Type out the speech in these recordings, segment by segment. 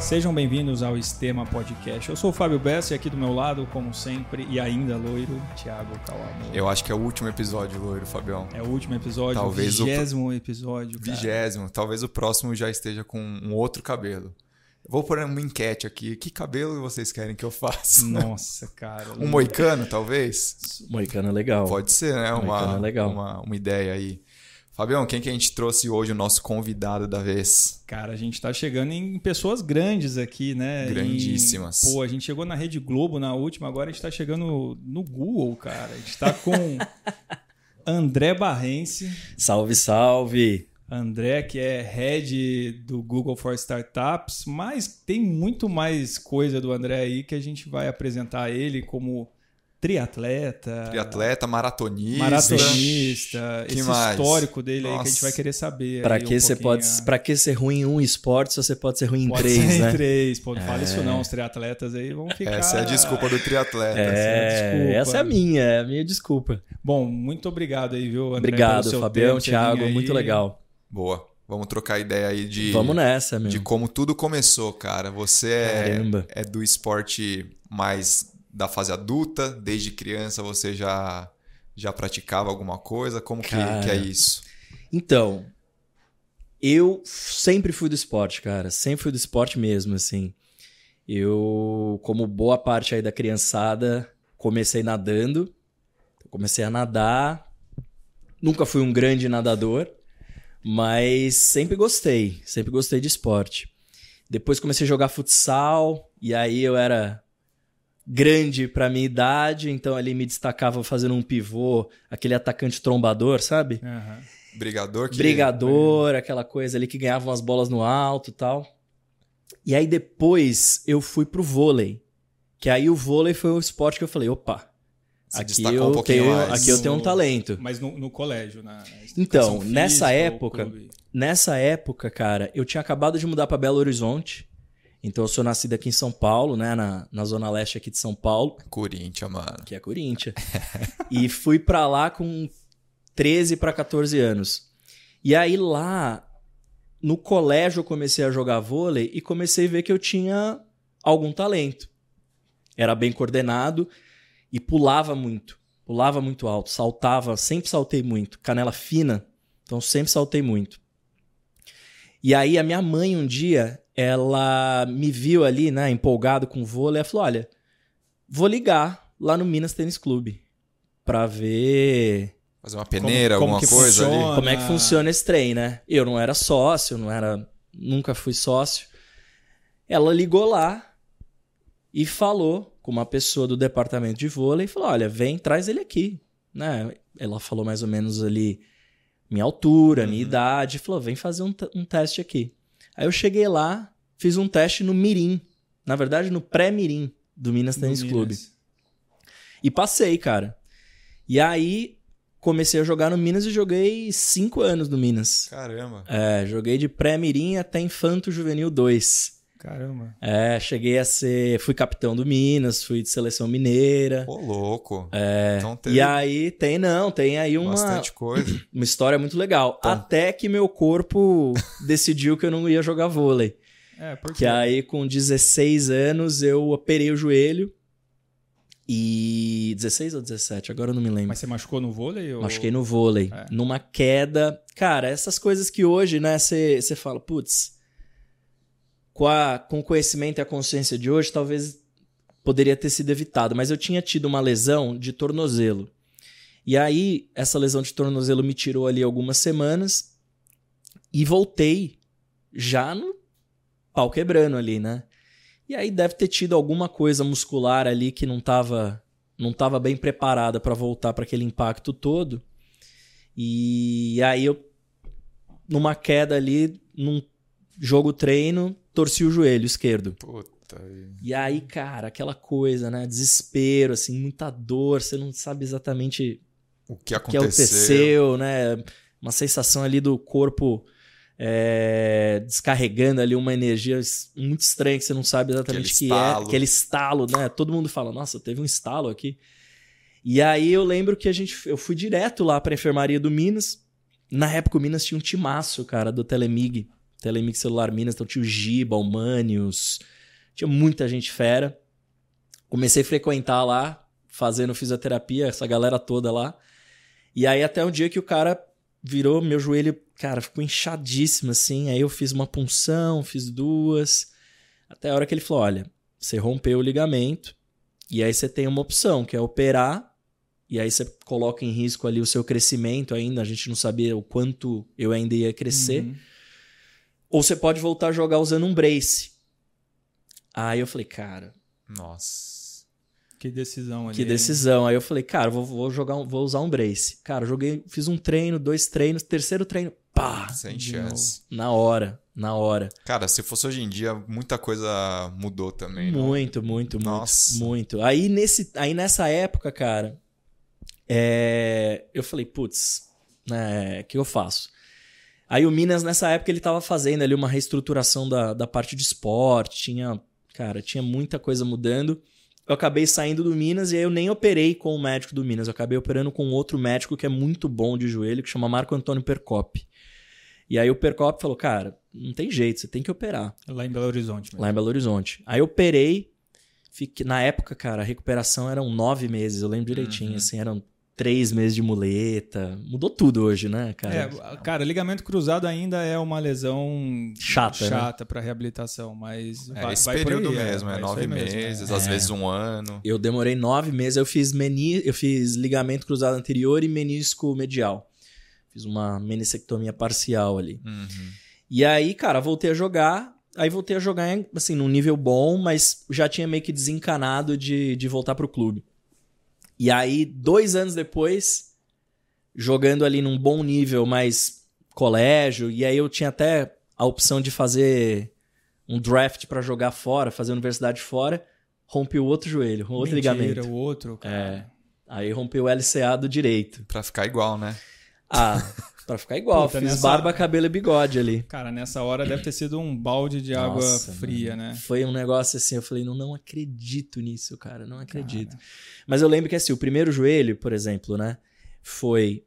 Sejam bem-vindos ao Estema Podcast. Eu sou o Fábio Bessa e aqui do meu lado, como sempre, e ainda loiro, Thiago Calamo. Eu acho que é o último episódio, loiro, Fabião. É o último episódio, Talvez o o vigésimo episódio. cara. Vigésimo. Talvez o próximo já esteja com um outro cabelo. Vou pôr uma enquete aqui. Que cabelo vocês querem que eu faça? Nossa, cara. Um moicano, talvez? Moicano é legal. Pode ser, né? Moicano Uma, é legal. Uma, uma ideia aí. Fabião, quem que a gente trouxe hoje, o nosso convidado da vez? Cara, a gente tá chegando em pessoas grandes aqui, né? Grandíssimas. Em- Pô, a gente chegou na Rede Globo na última, agora a gente tá chegando no Google, cara. A gente tá com André Barrense. Salve, salve! André, que é head do Google for Startups, mas tem muito mais coisa do André aí que a gente vai apresentar ele como triatleta, Triatleta, maratonista. maratonista, Que esse mais? histórico dele aí que a gente Nossa. vai querer saber. Pra aí que, um você pode, pra que ser ruim em um esporte se você pode ser ruim em Pode três, ser né? em três, pô, não fala isso não, os triatletas aí vão ficar... Essa é a desculpa do triatleta. É, Essa é a desculpa. essa é a minha, é a minha desculpa. Bom, muito obrigado aí, viu, André, Obrigado, Fabião, tempo, Thiago, muito legal. Boa. Vamos trocar ideia aí de, Vamos nessa, meu. de como tudo começou, cara. Você é, é do esporte mais da fase adulta, desde criança você já já praticava alguma coisa? Como que, Cara. que é isso? Então, eu sempre fui do esporte, cara. Sempre fui do esporte mesmo, assim. Eu, como boa parte aí da criançada, comecei nadando. Comecei a nadar. Nunca fui um grande nadador, mas sempre gostei. Sempre gostei de esporte. Depois comecei a jogar futsal, e aí eu era grande pra minha idade, então ali me destacava fazendo um pivô, aquele atacante trombador, sabe? Aham. Brigador que brigador, aquela coisa ali que ganhava umas bolas no alto e tal. E aí depois eu fui pro vôlei. Que aí o vôlei foi o esporte que eu falei, opa, se aqui destacou eu, um pouquinho tenho, mais. aqui eu tenho um talento. Mas no, no colégio, na na Então, nessa época-? Nessa época, cara, eu tinha acabado de mudar pra Belo Horizonte. Então eu sou nascido aqui em São Paulo, né, na, na zona leste aqui de São Paulo. Corinthians, mano. que é Corinthians. e fui pra lá com 13 para 14 anos. E aí lá no colégio eu comecei a jogar vôlei e comecei a ver que eu tinha algum talento. Era bem coordenado e pulava muito. Pulava muito alto, saltava, sempre saltei muito, canela fina, então sempre saltei muito. E aí a minha mãe um dia, ela me viu ali, né, empolgado com vôlei, ela falou: "Olha, vou ligar lá no Minas Tênis Clube pra ver Fazer uma peneira, como alguma que coisa ali. funciona? como é que funciona esse trem, né? Eu não era sócio, não era, nunca fui sócio. Ela ligou lá e falou com uma pessoa do departamento de vôlei e falou: "Olha, vem, traz ele aqui", né? Ela falou mais ou menos ali minha altura, minha Uhum. idade, e falou: "Vem fazer um, um teste aqui". Aí eu cheguei lá, fiz um teste no Mirim, na verdade no pré-Mirim do Minas Tênis Clube. E passei, cara. E aí comecei a jogar no Minas e joguei cinco anos no Minas. Caramba. É, joguei de pré-mirim até Infanto Juvenil 2. Caramba. É, cheguei a ser. Fui capitão do Minas, fui de seleção mineira. Pô, louco. É. Então teve E aí tem, não, tem aí uma, bastante coisa. uma história muito legal. Tom. Até que meu corpo decidiu que eu não ia jogar vôlei. É, porque Que aí, com 16 anos, eu operei o joelho. E. 16 ou 17? Agora eu não me lembro. Mas você machucou no vôlei? Ou... Machuquei no vôlei. É. Numa queda. Cara, essas coisas que hoje, né, você fala, putz, com, a, com o conhecimento e a consciência de hoje, talvez poderia ter sido evitado. Mas eu tinha tido uma lesão de tornozelo. E aí, essa lesão de tornozelo me tirou ali algumas semanas e voltei já no pau quebrando ali, né? E aí deve ter tido alguma coisa muscular ali que não tava, não tava bem preparada para voltar para aquele impacto todo. E aí eu numa queda ali, num jogo treino, torci o joelho esquerdo. Puta. E aí, cara, aquela coisa, né? Desespero, assim, muita dor, você não sabe exatamente O que o que aconteceu? aconteceu, né? Uma sensação ali do corpo é, descarregando ali uma energia muito estranha que você não sabe exatamente o que é. Aquele estalo, né? Todo mundo fala, nossa, teve um estalo aqui. E aí eu lembro que a gente, eu fui direto lá pra enfermaria do Minas. Na época o Minas tinha um timaço, cara, do Telemig. Telemix Celular Minas, então tinha o Giba, o Manius, tinha muita gente fera. Comecei a frequentar lá, fazendo fisioterapia, essa galera toda lá. E aí até um dia que o cara virou meu joelho, cara, ficou inchadíssimo assim. Aí eu fiz uma punção, fiz duas. Até a hora que ele falou: olha, você rompeu o ligamento, e aí você tem uma opção, que é operar, e aí você coloca em risco ali o seu crescimento ainda. A gente não sabia o quanto eu ainda ia crescer. Uhum. Ou você pode voltar a jogar usando um brace. Aí eu falei, cara, Nossa. Que decisão ali. que decisão. Aí eu falei, cara, vou, vou jogar, um- vou usar um brace. Cara, joguei, fiz um treino, dois treinos, terceiro treino, pá, Sem chance. novo. Na hora, na hora. Cara, se fosse hoje em dia, muita coisa mudou também. Muito, muito, muito, Nossa. muito. Aí nesse, aí nessa época, cara, é, eu falei, putz, né, o que eu faço? Aí o Minas nessa época ele tava fazendo ali uma reestruturação da, da parte de esporte, tinha, cara, tinha muita coisa mudando. Eu acabei saindo do Minas e aí eu nem operei com o médico do Minas, eu acabei operando com outro médico que é muito bom de joelho, que chama Marco Antônio Percop. E aí o Percop falou, cara, não tem jeito, você tem que operar Lá em Belo Horizonte. mesmo. lá em Belo Horizonte. Aí eu operei, fiquei, na época, cara, a recuperação eram nove meses, eu lembro direitinho, Uhum. assim, eram três meses de muleta. Mudou tudo hoje, né, cara? É, cara, ligamento cruzado ainda é uma lesão Chata, né? chata para reabilitação, mas É, vai, esse vai por período aí, mesmo, é, isso nove mesmo, meses, é. às vezes um ano. Eu demorei nove meses, eu fiz meni, eu fiz ligamento cruzado anterior e menisco medial. Fiz uma menissectomia parcial ali. Uhum. E aí, cara, voltei a jogar. Aí voltei a jogar, assim, num nível bom, mas já tinha meio que desencanado de, de voltar pro clube. E aí, dois anos depois, jogando ali num bom nível, mas colégio, e aí eu tinha até a opção de fazer um draft pra jogar fora, fazer universidade fora, rompi o outro joelho, o outro Mentira, ligamento. o outro, cara. É. Aí rompi o LCA do direito. Pra ficar igual, né? Ah, pra ficar igual, Puta, fiz nessa- barba, cabelo e bigode ali. Cara, nessa hora deve ter sido um balde de água Nossa, fria, mano. né? Foi um negócio assim, eu falei, não, não acredito nisso, cara, não acredito. Mas eu lembro que assim, o primeiro joelho, por exemplo, né, foi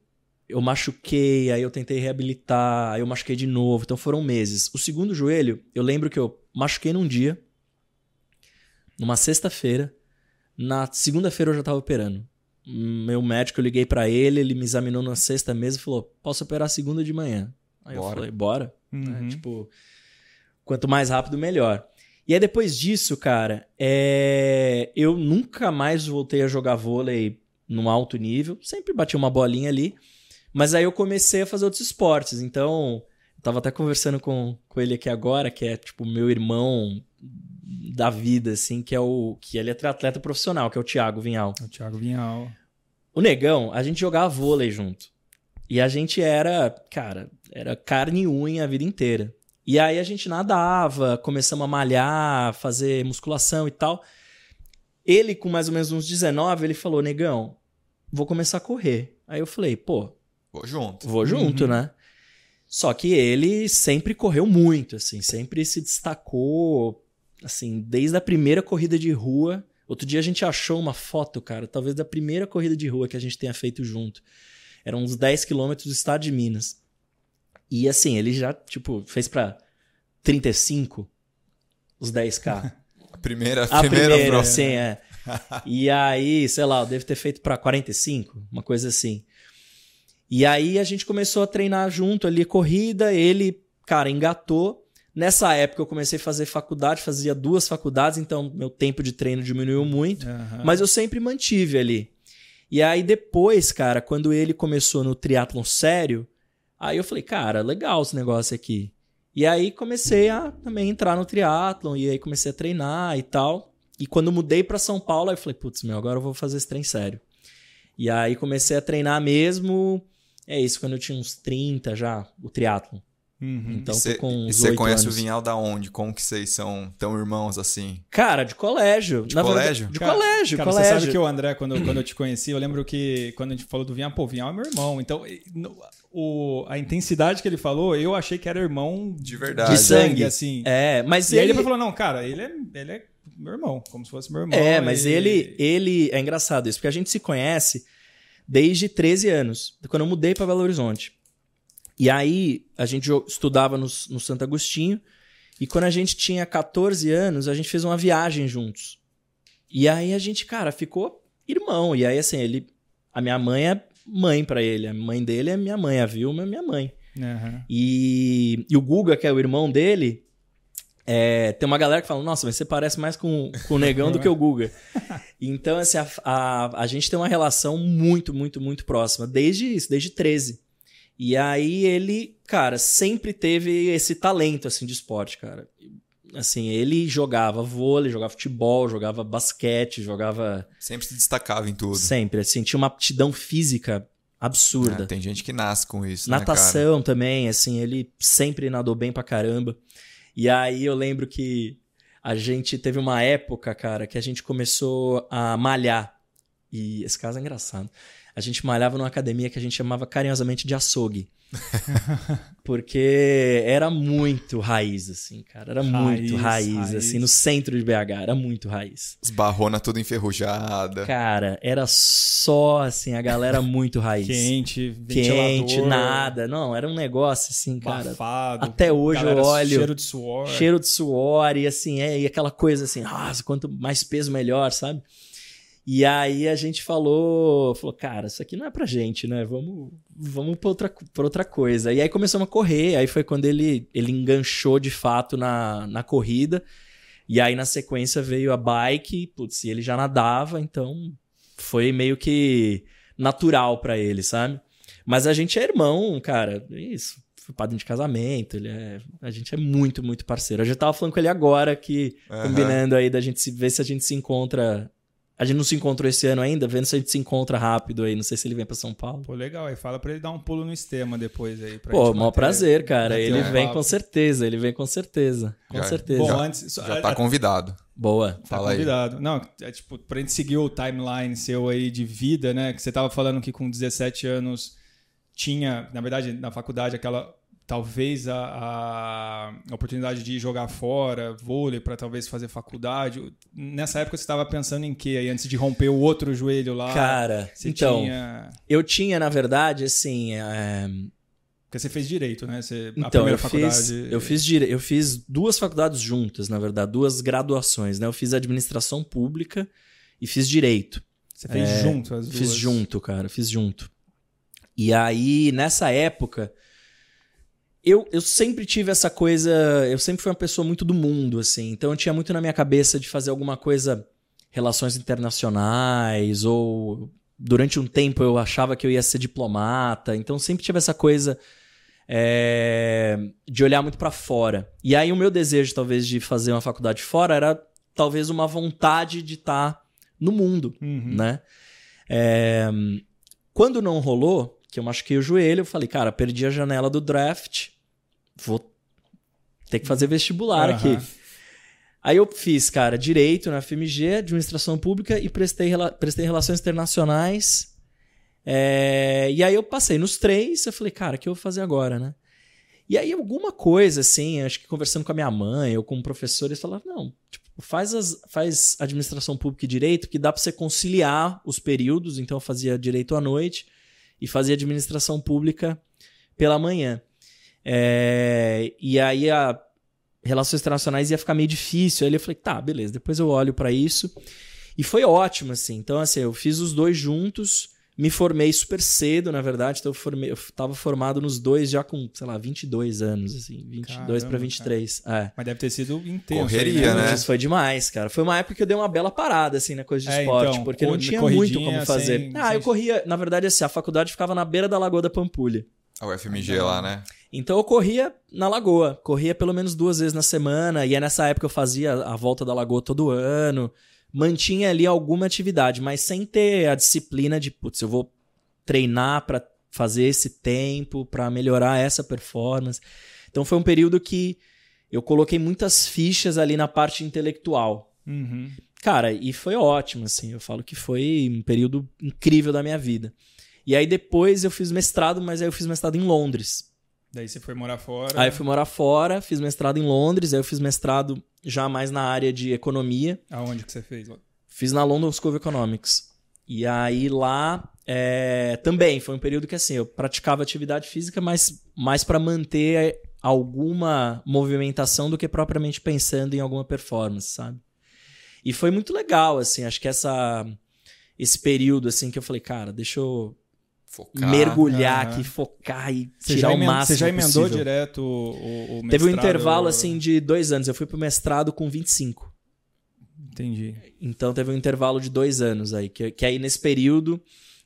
eu machuquei, aí eu tentei reabilitar, aí eu machuquei de novo, então foram meses. O segundo joelho, eu lembro que eu machuquei num dia, numa sexta-feira, na segunda-feira eu já tava operando. Meu médico, eu liguei pra ele, ele me examinou na sexta mesa e falou: "Posso operar segunda de manhã?" Aí eu Bora. falei: "Bora". né? Uhum. Tipo, quanto mais rápido, melhor. E aí depois disso, cara, é... eu nunca mais voltei a jogar vôlei num alto nível. Sempre bati uma bolinha ali. Mas aí eu comecei a fazer outros esportes. Então, eu tava até conversando com, com ele aqui agora, que é tipo meu irmão da vida, assim, que é o. que ele é triatleta profissional, que é o Thiago Vinhal. O Thiago Vinhal. O Negão, a gente jogava vôlei junto. E a gente era, cara, era carne e unha a vida inteira. E aí a gente nadava, começamos a malhar, fazer musculação e tal. Ele, com mais ou menos uns 19, ele falou: Negão, vou começar a correr. Aí eu falei: pô, Vou junto. vou junto, Uhum. né? Só que ele sempre correu muito, assim, sempre se destacou, assim, desde a primeira corrida de rua. Outro dia a gente achou uma foto, cara, talvez da primeira corrida de rua que a gente tenha feito junto. Eram uns 10 quilômetros do estado de Minas. E assim, ele já, tipo, fez pra 35 os 10K. A primeira, A primeira, primeira, prova. sim, é. E aí, sei lá, eu devo ter feito pra 45, uma coisa assim. E aí a gente começou a treinar junto ali, corrida, ele, cara, engatou. Nessa época eu comecei a fazer faculdade, fazia duas faculdades, então meu tempo de treino diminuiu muito. Aham. Mas eu sempre mantive ali. E aí depois, cara, quando ele começou no triatlon sério, aí eu falei, cara, legal esse negócio aqui. E aí comecei a também entrar no triatlon e aí comecei a treinar e tal. E quando mudei pra São Paulo, aí eu falei, putz, meu, agora eu vou fazer esse trem sério. E aí comecei a treinar mesmo. É isso, quando eu tinha uns 30 já, o triatlon. Uhum. Então e tô com e você 8 conhece anos. o Vinhal da onde? Como que vocês são tão irmãos assim? Cara, de colégio. De Na verdade, colégio? de Cara, colégio, Cara, colégio. você sabe que o André, quando, quando eu te conheci, eu lembro que quando a gente falou do Vinhal, pô, o Vinhal é meu irmão. Então, no- o, a intensidade que ele falou, eu achei que era irmão De verdade. De sangue. assim. É, mas E aí ele... ele falou, não, cara, ele é, ele é meu irmão, como se fosse meu irmão. É, mas e- ele, ele é engraçado isso, porque a gente se conhece desde 13 anos, quando eu mudei pra Belo Horizonte. E aí a gente estudava no, no Santo Agostinho. E quando a gente tinha 14 anos, a gente fez uma viagem juntos. E aí a gente, cara, ficou irmão. E aí, assim, ele. A minha mãe é mãe pra ele. A mãe dele é minha mãe. A Vilma é minha mãe. Aham. E, e o Guga, que é o irmão dele, é, tem uma galera que fala: Nossa, mas você parece mais com, com o negão do que o Guga. Então, assim, a, a, a gente tem uma relação muito, muito, muito próxima, desde isso, desde 13. E aí ele, cara, sempre teve esse talento, assim, de esporte, cara. Assim, ele jogava vôlei, jogava futebol, jogava basquete, jogava Sempre se destacava em tudo. sempre, assim, tinha uma aptidão física absurda. É, tem gente que nasce com isso. né? Natação também, assim, ele sempre nadou bem pra caramba. E aí eu lembro que a gente teve uma época, cara, que a gente começou a malhar. E esse caso é engraçado. A gente malhava numa academia que a gente chamava carinhosamente de açougue. Porque era muito raiz, assim, cara. Era muito Raiz, raiz, raiz. assim, no centro de BH. Era muito raiz. As barronas tudo enferrujada. Cara, era só, assim, a galera muito raiz. Quente, Quente, ventilador, nada. Não, era um negócio assim, cara. Abafado, até hoje eu galera, olho- Cheiro de suor. Cheiro de suor e assim, é, e aquela coisa assim, ah, quanto mais peso melhor, sabe? E aí a gente falou, falou, cara, isso aqui não é pra gente, né? Vamos, vamos pra outra, pra outra coisa. E aí começamos a correr, aí foi quando ele, ele enganchou de fato na, na corrida. E aí na sequência veio a bike, putz, e ele já nadava, então foi meio que natural pra ele, sabe? Mas a gente é irmão, cara, isso. Foi padrinho de casamento, ele é, a gente é muito, muito parceiro. Eu já tava falando com ele agora que Aham. combinando aí da gente se ver se a gente se encontra. A gente não se encontrou esse ano ainda, vendo se a gente se encontra rápido aí. Não sei se ele vem pra São Paulo. Pô, legal. Aí fala pra ele dar um pulo no Estema depois aí. Pra Pô, gente maior prazer, cara. Ele um vem papo. com certeza, ele vem com certeza. Com Já- certeza. Bom, Já- antes... só- Já tá convidado. Boa. Tá Fala aí. convidado. Não, é tipo, pra gente seguir o timeline seu aí de vida, né? Que você tava falando que com 17 anos tinha, na verdade, na faculdade, aquela. Talvez a, a oportunidade de jogar fora, vôlei, pra talvez fazer faculdade. Nessa época você estava pensando em quê aí, antes de romper o outro joelho lá? Cara, você então, tinha. eu tinha, na verdade, assim. é, Porque você fez direito, né? Você, a Então, primeira eu faculdade. fiz, eu, fiz dire... eu fiz duas faculdades juntas, na verdade, duas graduações, né? Eu fiz administração pública e fiz direito. Você fez É, junto as duas. Fiz junto, cara, fiz junto. E aí, nessa época, eu, eu sempre tive essa coisa. Eu sempre fui uma pessoa muito do mundo, assim. Então eu tinha muito na minha cabeça de fazer alguma coisa, relações internacionais, ou durante um tempo eu achava que eu ia ser diplomata. Então sempre tive essa coisa. é, de olhar muito pra fora. E aí o meu desejo, talvez, de fazer uma faculdade fora era talvez uma vontade de estar no mundo Uhum. né? É, Quando não rolou, que eu machuquei o joelho, eu falei, cara, perdi a janela do draft, vou ter que fazer vestibular Aham. aqui. Aí eu fiz, cara, direito na FMG, administração pública e prestei, prestei relações internacionais. É, e aí eu passei nos três, eu falei, cara, o que eu vou fazer agora, né? E aí alguma coisa, assim, acho que conversando com a minha mãe ou com o professor, eles falaram, não, tipo, faz, as, faz administração pública e direito, que dá pra você conciliar os períodos, então eu fazia direito à noite e fazia administração pública pela manhã. É, e aí a relações internacionais ia ficar meio difícil. Aí eu falei, tá, beleza, depois eu olho pra isso. E foi ótimo, assim. Então, assim, eu fiz os dois juntos, me formei super cedo, na verdade. Então, eu, formei, eu tava formado nos dois já com, sei lá, 22 anos, assim. 22 pra Caramba, 23. É. Mas deve ter sido intenso. Correria, aí, né? Isso foi demais, cara. Foi uma época que eu dei uma bela parada, assim, na coisa de É, esporte, então, porque não tinha muito como fazer. sem- ah, sem- eu corria, na verdade, assim, a faculdade ficava na beira da Lagoa da Pampulha. A UFMG lá, né? Então eu corria na lagoa, corria pelo menos duas vezes na semana, e é nessa época eu fazia a volta da lagoa todo ano, mantinha ali alguma atividade, mas sem ter a disciplina de, putz, eu vou treinar pra fazer esse tempo, pra melhorar essa performance. Então foi um período que eu coloquei muitas fichas ali na parte intelectual. Uhum. Cara, e foi ótimo, assim. Eu falo que foi um período incrível da minha vida. E aí depois eu fiz mestrado, mas aí eu fiz mestrado em Londres. Daí você foi morar fora. Aí eu fui morar fora, fiz mestrado em Londres, aí eu fiz mestrado já mais na área de economia. Aonde que você fez? Fiz na London School of Economics. E aí lá é, também foi um período que assim eu praticava atividade física, mas mais para manter alguma movimentação do que propriamente pensando em alguma performance, sabe? E foi muito legal, assim, acho que essa esse período assim que eu falei, cara, deixa eu Focar. mergulhar Aham. aqui, focar e Você tirar já, o máximo você já emendou possível. direto o, o, o Teve um intervalo assim de dois anos. Eu fui pro mestrado com 25. Entendi. Então teve um intervalo de dois anos aí. Que, que aí nesse período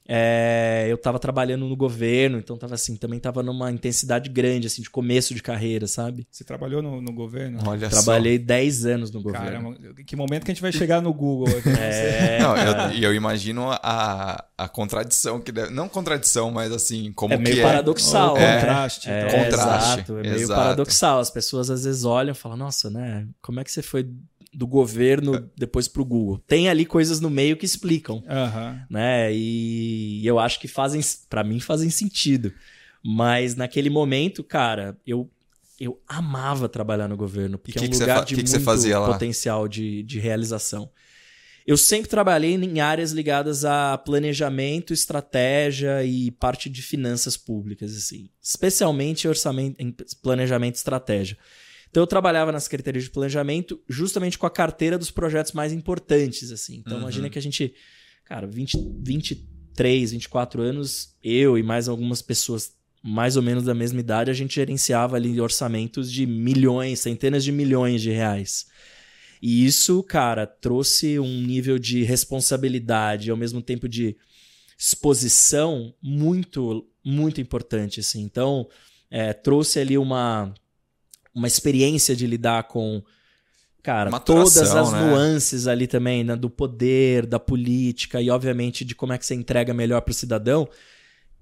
é, eu tava trabalhando no governo, então tava assim, também tava numa intensidade grande, assim, de começo de carreira, sabe? Você trabalhou no, no governo? Olha Trabalhei 10 anos no governo. Caramba, que momento que a gente vai chegar no Google aqui? É. Não, eu, e eu imagino a, a contradição que deve. Não contradição, mas assim, como É meio que paradoxal. O É. contraste. É, então. Contraste, Exato, é meio exato. paradoxal. As pessoas às vezes olham e falam, nossa, né? Como é que você foi do governo depois pro Google? Tem ali coisas no meio que explicam. Aham. né? E eu acho que fazem, para mim fazem sentido. Mas naquele momento, cara, eu eu amava trabalhar no governo, porque que é um que você lugar de que muito potencial de, de realização. Eu sempre trabalhei em áreas ligadas a planejamento, estratégia e parte de finanças públicas, assim. Especialmente orçamento, em planejamento e estratégia. Então eu trabalhava na Secretaria de Planejamento justamente com a carteira dos projetos mais importantes, assim. Então Uhum. imagina que a gente, cara, 20, 23, 24 anos, eu e mais algumas pessoas mais ou menos da mesma idade, a gente gerenciava ali orçamentos de milhões, centenas de milhões de reais. E isso, cara, trouxe um nível de responsabilidade e ao mesmo tempo de exposição muito, muito importante, assim. Então, é, trouxe ali uma, uma experiência de lidar com, cara, Maturação, todas as né? nuances ali também, né, do poder, da política e, obviamente, de como é que você entrega melhor para o cidadão,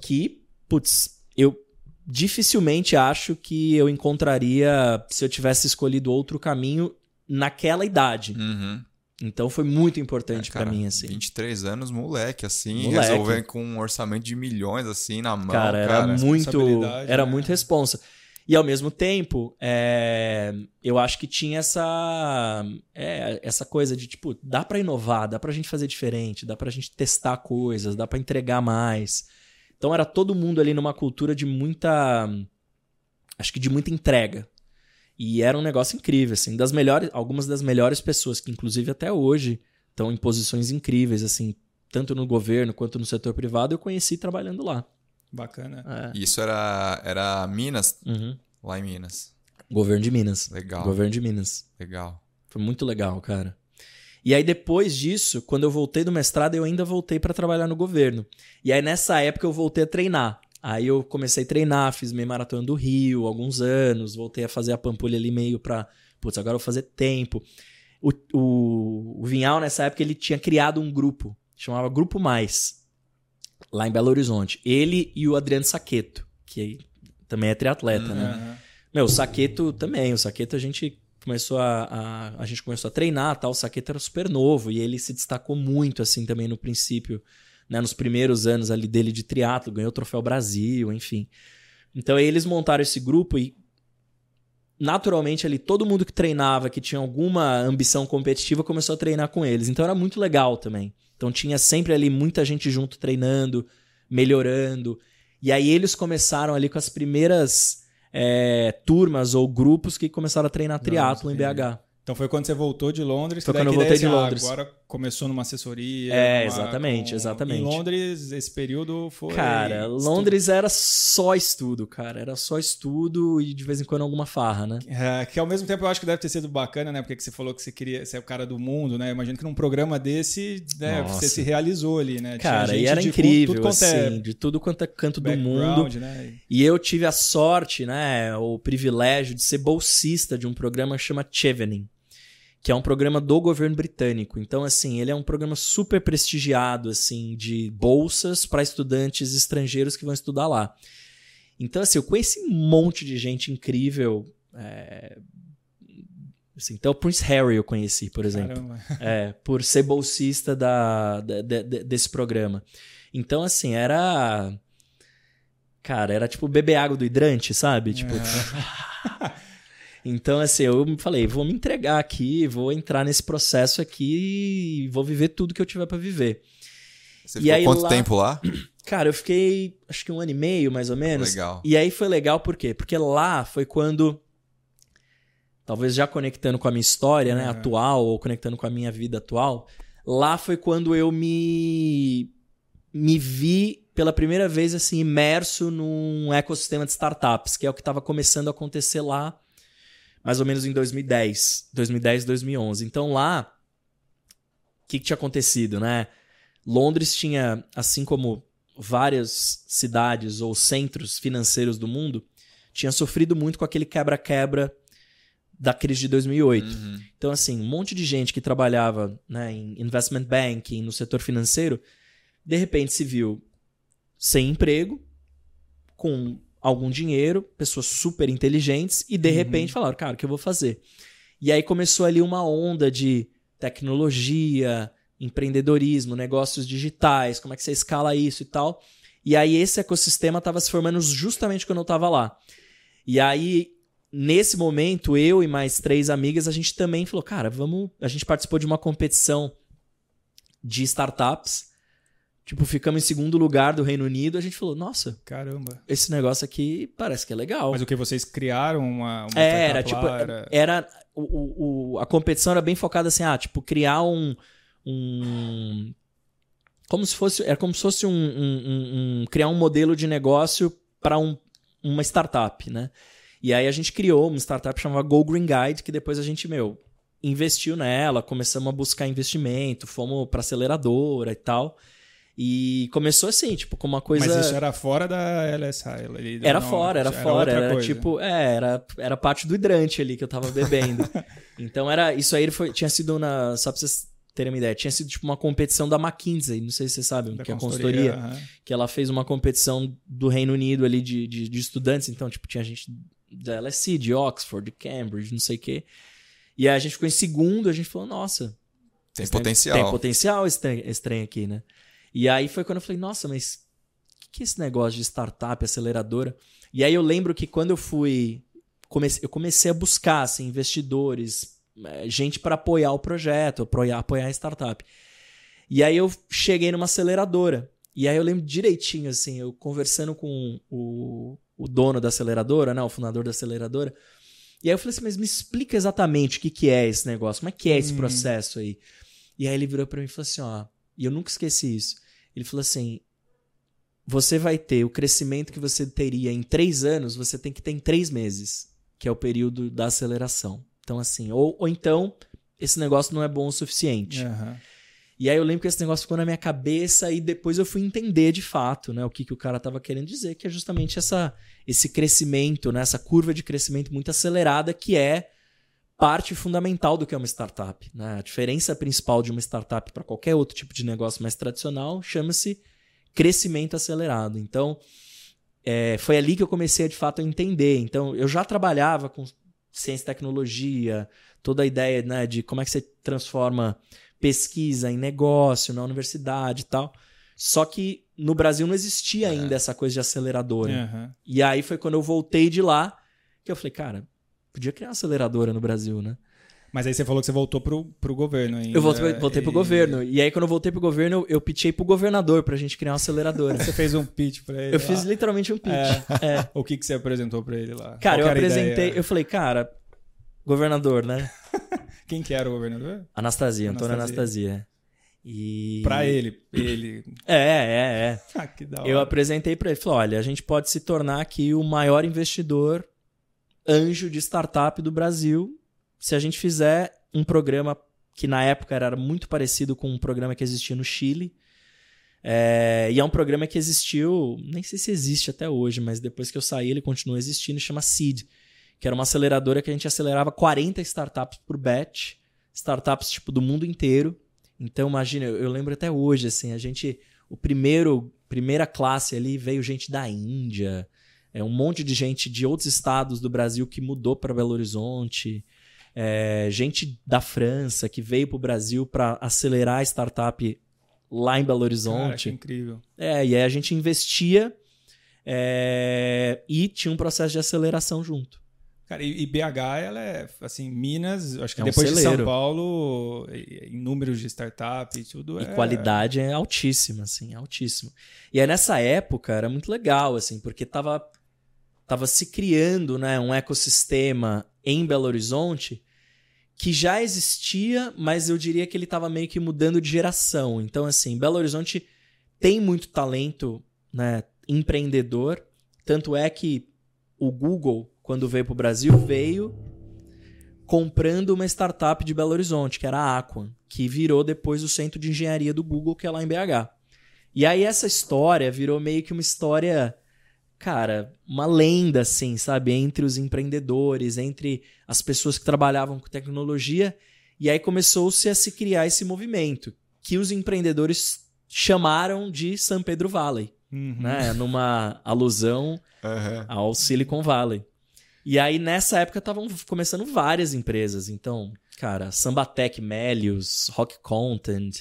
que, putz, eu dificilmente acho que eu encontraria se eu tivesse escolhido outro caminho naquela idade. Uhum. Então foi muito importante É, pra cara, mim, assim. 23 anos, moleque, assim, Moleque. resolvendo com um orçamento de milhões, assim, na mão. cara, era cara. muito, era né? muito responsa. E ao mesmo tempo, é, eu acho que tinha essa é, essa coisa de tipo, dá pra inovar, dá pra gente fazer diferente, dá pra gente testar coisas, dá pra entregar mais. Então era todo mundo ali numa cultura de muita acho que de muita entrega. E era um negócio incrível, assim, das melhores, algumas das melhores pessoas que inclusive até hoje estão em posições incríveis, assim, tanto no governo quanto no setor privado, eu conheci trabalhando lá. Bacana. É. Isso era, era Minas, Uhum. lá em Minas. Governo de Minas. Legal, Governo de Minas. legal. Foi muito legal, cara. E aí depois disso, quando eu voltei do mestrado, eu ainda voltei pra trabalhar no governo. E aí nessa época eu voltei a treinar. Aí eu comecei a treinar, fiz meio maratona do Rio, alguns anos, voltei a fazer a pampulha ali meio pra, putz, agora eu vou fazer tempo. O, o, o Vinhal nessa época ele tinha criado um grupo, chamava Grupo Mais, lá em Belo Horizonte. Ele e o Adriano Saqueto, que também é triatleta, né? Aham. Meu, o Saqueto também. O Saqueto a gente começou a, a, a gente começou a treinar, tal. O Saqueto era super novo e ele se destacou muito assim também no princípio, né, nos primeiros anos ali dele de triatlo, ganhou o troféu Brasil, enfim. Então eles montaram esse grupo e naturalmente ali todo mundo que treinava, que tinha alguma ambição competitiva, começou a treinar com eles. Então era muito legal também. Então tinha sempre ali muita gente junto treinando, melhorando. E aí eles começaram ali com as primeiras é, turmas ou grupos que começaram a treinar triatlo em. BH. Então foi quando você voltou de Londres. Foi quando eu voltei de ah, Londres. agora começou numa assessoria. É, numa- exatamente, exatamente. Em Londres, esse período foi. Cara, Londres era só estudo, cara. Era só estudo e de vez em quando alguma farra, né? É, que ao mesmo tempo eu acho que deve ter sido bacana, né? Porque que você falou que você queria ser o cara do mundo, né? Eu imagino que num programa desse, né, você se realizou ali, né? Cara, e era incrível, tudo é assim, de tudo quanto é canto do mundo. né? E eu tive a sorte, né, o privilégio de ser bolsista de um programa que chama Chevening, que é um programa do governo britânico. Então, assim, ele é um programa super prestigiado, assim, de bolsas para estudantes estrangeiros que vão estudar lá. Então, assim, eu conheci um monte de gente incrível. é, assim, então, o Prince Harry eu conheci, por exemplo. É, por ser bolsista da, de- de- desse programa. Então, assim, era. Cara, era tipo beber água do hidrante, sabe? Tipo. então, assim, eu falei, vou me entregar aqui, vou entrar nesse processo aqui e vou viver tudo que eu tiver pra viver. Você E ficou aí quanto lá- tempo lá? Cara, eu fiquei acho que um ano e meio, mais ou menos. Legal. E aí foi legal por quê? Porque lá foi quando. Talvez já conectando com a minha história, né, Uhum. atual, ou conectando com a minha vida atual, lá foi quando eu me me vi pela primeira vez assim imerso num ecossistema de startups, que é o que estava começando a acontecer lá, mais ou menos em 2010, 2010, 2011. Então lá, o que, que tinha acontecido, né? Londres tinha, assim como várias cidades ou centros financeiros do mundo, tinha sofrido muito com aquele quebra-quebra da crise de 2008. Uhum. Então, assim, um monte de gente que trabalhava né, em investment banking, no setor financeiro, de repente se viu sem emprego, com algum dinheiro, pessoas super inteligentes, e de Uhum. repente falaram, cara, o que eu vou fazer? E aí começou ali uma onda de tecnologia, empreendedorismo, negócios digitais, como é que você escala isso e tal. E aí esse ecossistema estava se formando justamente quando eu estava lá. E aí, nesse momento, eu e mais três amigas, a gente também falou, cara, vamos. A gente participou de uma competição de startups. Tipo, ficamos em segundo lugar do Reino Unido. A gente falou, nossa, Caramba. esse negócio aqui parece que é legal. Mas o que vocês criaram uma, uma É, era tipo, era- era o, o- a competição era bem focada assim, ah, tipo, criar um, um como se fosse, era como se fosse um, um- um- criar um modelo de negócio para um, uma startup, né? E aí a gente criou uma startup chamada Go Green Guide, que depois a gente, meu, investiu nela, começamos a buscar investimento, fomos para aceleradora e tal. E começou assim, tipo, com uma coisa Mas isso era fora da LSI. ali, era não, fora, era, fora, outra era coisa. tipo, é, era, era parte do hidrante ali que eu tava bebendo. então era, isso aí foi, tinha sido na, só pra vocês terem uma ideia, tinha sido tipo uma competição da McKinsey, não sei se vocês sabem, Da que é a consultoria, que ela fez uma competição do Reino Unido ali de, de, de estudantes, então tipo, tinha gente da LSE, de Oxford, de Cambridge, não sei o quê. E aí a gente ficou em segundo, a gente falou, nossa, Tem potencial. Tem potencial esse trem, esse trem aqui, né? E aí foi quando eu falei, nossa, mas o que, que é esse negócio de startup, aceleradora? E aí eu lembro que quando eu fui. Comecei, eu comecei a buscar assim, investidores, eh, gente para apoiar o projeto, apoiar, apoiar a startup. E aí eu cheguei numa aceleradora. E aí eu lembro direitinho, assim, eu conversando com o, o dono da aceleradora, né? O fundador da aceleradora. E aí eu falei assim, mas me explica exatamente o que, que é esse negócio, como é que é esse Hum. processo aí? E aí ele virou pra mim e falou assim, ó, e eu nunca esqueci isso. Ele falou assim, você vai ter o crescimento que você teria em três anos, você tem que ter em três meses, que é o período da aceleração. Então assim, ou, ou então esse negócio não é bom o suficiente. Aham. E aí eu lembro que esse negócio ficou na minha cabeça e depois eu fui entender de fato, né, o que, que o cara estava querendo dizer, que é justamente essa, esse crescimento, né, essa curva de crescimento muito acelerada que é parte fundamental do que é uma startup. Né? A diferença principal de uma startup para qualquer outro tipo de negócio mais tradicional chama-se crescimento acelerado. Então, é, foi ali que eu comecei de fato a entender. Então, eu já trabalhava com ciência e tecnologia, toda a ideia né, de como é que você transforma pesquisa em negócio na universidade e tal. Só que no Brasil não existia ainda essa coisa de aceleradora. Aham. E aí foi quando eu voltei de lá que eu falei, cara, podia criar uma aceleradora no Brasil, né? Mas aí você falou que você voltou pro, pro governo ainda. Eu voltei, voltei pro e- governo. E aí, quando eu voltei pro governo, eu, eu pitchei pro governador pra gente criar uma aceleradora. Você fez um pitch pra ele eu lá. fiz literalmente um pitch. É. O que, que você apresentou pra ele lá? Cara, Qual eu apresentei, eu falei, cara, governador, né? Quem que era o governador? Anastasia, Antônio Anastasia. Anastasia. E. Pra ele. Ele. É, é, é. Ah, que da hora. Eu apresentei pra ele, falei, olha, a gente pode se tornar aqui o maior investidor anjo de startup do Brasil se a gente fizer um programa que na época era muito parecido com um programa que existia no Chile. É, e é um programa que existiu, nem sei se existe até hoje, mas depois que eu saí ele continua existindo, chama Seed, que era uma aceleradora que a gente acelerava 40 startups por batch, startups tipo do mundo inteiro. Então imagina, eu eu lembro até hoje assim, a gente o primeiro primeira classe ali veio gente da Índia, é um monte de gente de outros estados do Brasil que mudou para Belo Horizonte, é, gente da França que veio para o Brasil para acelerar a startup lá em Belo Cara, Horizonte. incrível. É, e aí a gente investia é, e tinha um processo de aceleração junto. Cara, e, BH, ela é, assim, Minas, acho que É um depois de São. Paulo, em números de startup e tudo, E é... qualidade é altíssima, assim, altíssima. E aí nessa época era muito legal, assim, porque tava, tava se criando, né, um ecossistema em Belo Horizonte que já existia, mas eu diria que ele tava meio que mudando de geração. Então, assim, Belo Horizonte tem muito talento, né, empreendedor, tanto é que o Google, quando veio para o Brasil, veio comprando uma startup de Belo Horizonte, que era a Aquan, que virou depois o centro de engenharia do Google, que é lá em BH. E aí essa história virou meio que uma história, cara, uma lenda, assim, sabe? Entre os empreendedores, entre as pessoas que trabalhavam com tecnologia. E aí começou-se a se criar esse movimento, que os empreendedores chamaram de San Pedro Valley, Uhum. né? Numa alusão Aham. ao Silicon Valley. E aí, nessa época, estavam começando várias empresas. Então, cara, Sambatec, Melius, Rock Content.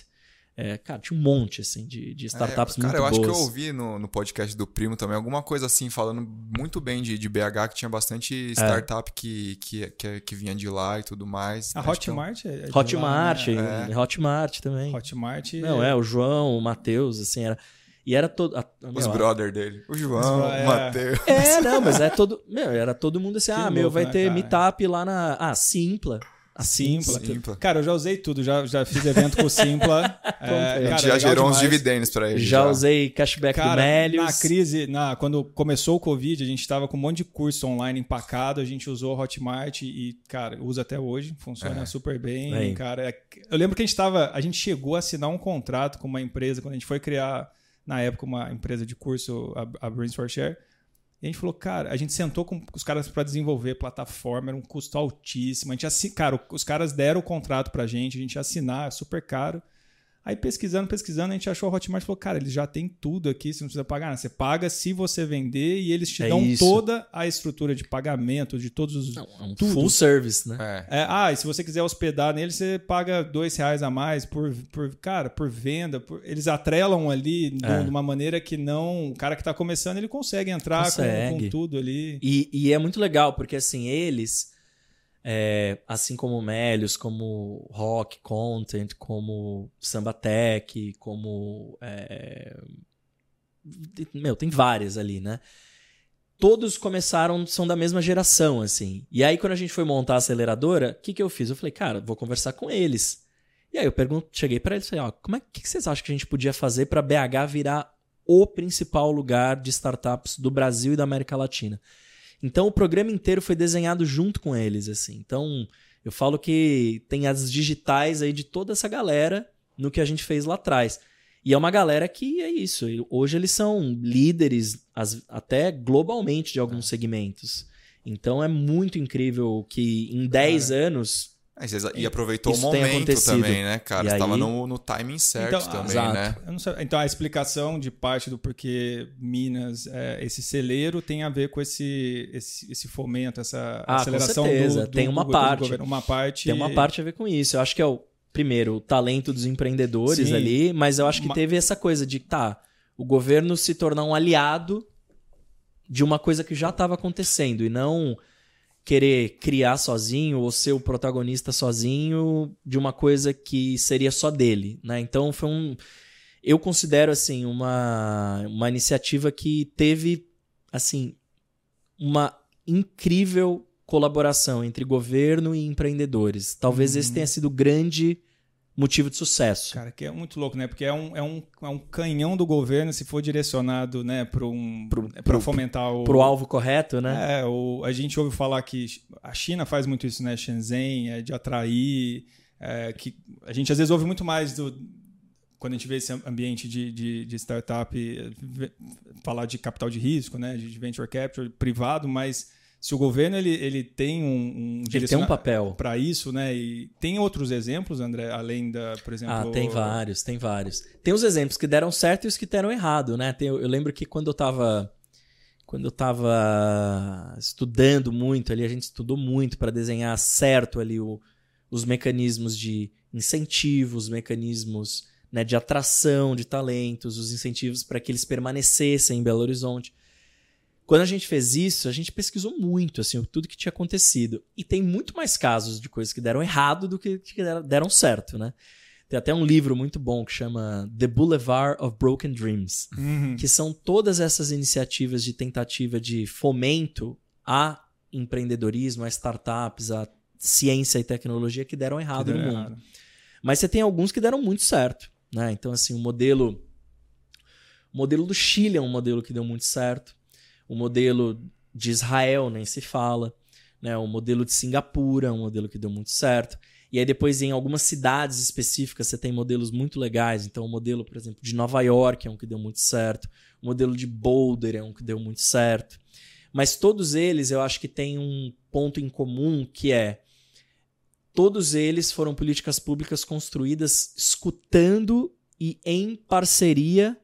É, cara, tinha um monte, assim, de, de startups É, cara, muito eu acho boas. que eu ouvi no, no podcast do Primo também alguma coisa assim, falando muito bem de, de BH, que tinha É. bastante startup que, que, que, que vinha de lá e tudo mais. A Acho que é um- Hotmart é Hotmart, lá, né? É. Hotmart também. Hotmart... Não, é, o João, o Matheus, assim, era... E era todo... a- Os meu, brother dele. O João, bro- é. o Matheus. É, não, mas é todo... Meu, era todo mundo assim, Que ah, meu, louco, vai né, ter cara? meetup lá na... Ah, Simpla. A Simpla. Simpla. Cara, eu já usei tudo, já, já fiz evento com o Simpla. é, A gente cara, já gerou uns demais. dividendos pra ele. Já usei cashback do Cara, Melius. na crise, na, quando começou o Covid, a gente estava com um monte de curso online empacado, a gente usou a Hotmart e, cara, usa até hoje, funciona É. super bem, Aí. cara. É- Eu lembro que a gente tava, a gente chegou a assinar um contrato com uma empresa, quando a gente foi criar, na época, uma empresa de curso, a, a Brains for Share, e a gente falou, cara, a gente sentou com os caras para desenvolver plataforma, era um custo altíssimo. A gente assin... Cara, os caras deram o contrato pra gente, a gente ia assinar, super caro. Aí pesquisando, pesquisando, a gente achou a Hotmart e falou, cara, eles já tem tudo aqui, você não precisa pagar nada. Você paga se você vender e eles te É dão isso. toda a estrutura de pagamento, de todos os... Não, é um Tudo. full service, né? É. É, ah, e se você quiser hospedar nele, você paga dois reais a mais por, por cara, por venda. por- eles atrelam ali de, É. de uma maneira que não. O cara que está começando, ele consegue entrar com- Com, Consegue. tudo ali. E, e é muito legal, porque assim, eles, é, assim como o Melius, como Rock Content, como Sambatec, como. é, meu, tem várias ali, né? Todos começaram, são da mesma geração, assim. E aí, quando a gente foi montar a aceleradora, o que, que eu fiz? Eu falei, cara, vou conversar com eles. E aí eu pergunto, cheguei para eles e falei, ó, como é que, que vocês acham que a gente podia fazer para BH virar o principal lugar de startups do Brasil e da América Latina? Então o programa inteiro foi desenhado junto com eles, assim. Então eu falo que tem as digitais aí de toda essa galera no que a gente fez lá atrás. E é uma galera que é isso. Hoje eles são líderes as- até globalmente de alguns segmentos. Então é muito incrível que em 10 anos E aproveitou Isso o momento também, né, cara? Estava aí- no, no timing certo Então, também, exato. né? Eu não sei- então a explicação de parte do porquê Minas, é, esse celeiro, tem a ver com esse, esse, esse fomento, essa Ah, com aceleração certeza. do, do Tem uma do parte. governo. Uma parte. tem uma parte a ver com isso. Eu acho que é o primeiro o talento dos empreendedores Sim. ali, mas eu acho que Ma- teve essa coisa de tá, o governo se tornar um aliado de uma coisa que já estava acontecendo e não querer criar sozinho ou ser o protagonista sozinho de uma coisa que seria só dele, né? Então foi um eu considero assim uma uma iniciativa que teve assim uma incrível colaboração entre governo e empreendedores. Talvez esse Uhum. tenha sido grande motivo de sucesso. Cara, que é muito louco, né? Porque é um, é um, é um canhão do governo se for direcionado, né, para um, pra pro- fomentar o. Pro alvo correto, né? É, o, a gente ouve falar que a China faz muito isso, né? Shenzhen, é, de atrair. é, que a gente às vezes ouve muito mais do. Quando a gente vê esse ambiente de, de, de startup, falar de capital de risco, né? De venture capital privado, mas se o governo ele, ele tem um, um Ele tem um papel. para isso, né? E tem outros exemplos, André, além da, por exemplo. Ah, tem vários, tem vários. Tem os exemplos que deram certo e os que deram errado, né? Tem- eu lembro que quando eu tava quando eu tava estudando muito ali, a gente estudou muito para desenhar certo ali o- os mecanismos de incentivos, os mecanismos né, de atração de talentos, os incentivos para que eles permanecessem em Belo Horizonte. Quando a gente fez isso, a gente pesquisou muito, assim, tudo que tinha acontecido. E tem muito mais casos de coisas que deram errado do que que deram certo, né? Tem até um livro muito bom que chama The Boulevard of Broken Dreams, Uhum. que são todas essas iniciativas de tentativa de fomento a empreendedorismo, a startups, a ciência e tecnologia que deram errado Que no deram mundo. errado. Mas você tem alguns que deram muito certo, né? Então assim, o modelo o modelo do Chile é um modelo que deu muito certo. O modelo de Israel nem se fala, né? O modelo de Singapura é um modelo que deu muito certo. E aí depois em algumas cidades específicas você tem modelos muito legais. Então o modelo, por exemplo, de Nova York é um que deu muito certo. O modelo de Boulder é um que deu muito certo. Mas todos eles eu acho que tem um ponto em comum que é todos eles foram políticas públicas construídas escutando e em parceria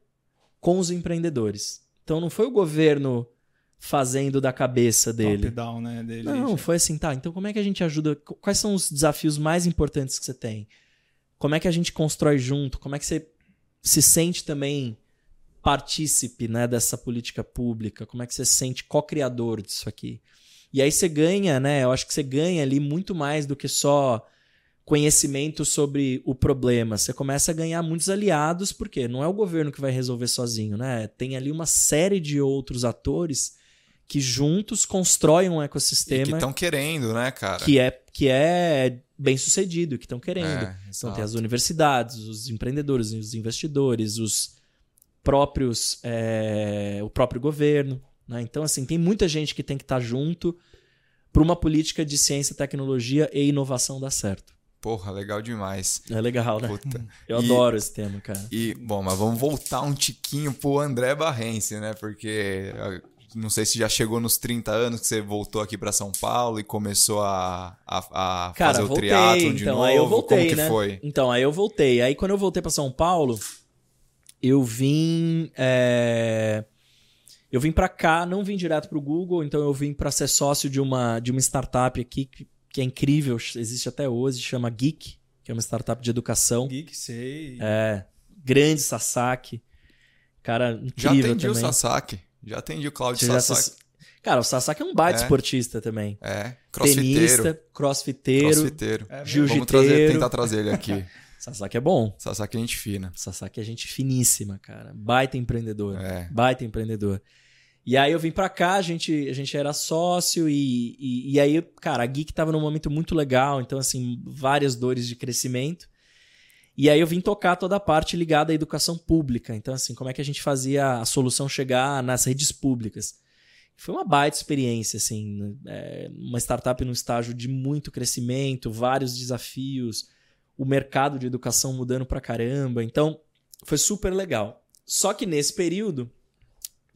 com os empreendedores. Então não foi o governo fazendo da cabeça dele. Top-down, né? Dele. Não, foi assim, tá. Então como é que a gente ajuda? Qu- Quais são os desafios mais importantes que você tem? Como é que a gente constrói junto? Como é que você se sente também partícipe né, dessa política pública? Como é que você se sente co-criador disso aqui? E aí você ganha, né? Eu acho que você ganha ali muito mais do que só conhecimento sobre o problema. Você começa a ganhar muitos aliados, porque não é o governo que vai resolver sozinho, né? Tem ali uma série de outros atores que juntos constroem um E que ecossistema estão querendo, né, cara? que é, que é bem sucedido, que estão querendo. É, Então tem as universidades, os empreendedores, os investidores, os próprios. é, o próprio governo. Né? Então, assim, tem muita gente que tem que estar junto para uma política de ciência, tecnologia e inovação dar certo. Porra, legal demais. É legal, né? Puta. Eu E- adoro esse tema, cara. E, bom, mas vamos voltar um tiquinho pro André Barrense, né? Porque ah, não sei se já chegou nos 30 anos que você voltou aqui para São Paulo e começou a, a, a Cara, fazer o voltei, triatlo de então, novo. aí eu voltei, Como que né? foi? Então, aí eu voltei. Aí quando eu voltei pra São Paulo, eu vim. é, Eu vim pra cá, não vim direto pro Google, então eu vim pra ser sócio de uma, de uma startup aqui que, que é incrível, existe até hoje, chama Geek, que é uma startup de educação. Geek, sei. É, grande Sasaki. Cara, Já incrível atendi também. o Sasaki. Já atendi o Claudio já Sasaki. se- Cara, o Sasaki é um baita É. esportista também. É, crossfiteiro. Tenista, crossfiteiro, Crossfiteiro. É jiu-jiteiro. Vamos trazer, tentar trazer ele aqui. Sasaki é bom. Sasaki é gente fina. Sasaki é gente finíssima, cara. Baita empreendedor. É. Baita empreendedor. E aí eu vim pra cá, a gente, a gente era sócio e, e, e aí, cara, a Geek tava num momento muito legal, então, assim, várias dores de crescimento. E aí eu vim tocar toda a parte ligada à educação pública. Então, assim, como é que a gente fazia a solução chegar nas redes públicas? Foi uma baita experiência, assim, é, uma startup num estágio de muito crescimento, vários desafios, o mercado de educação mudando pra caramba. Então, foi super legal. Só que nesse período,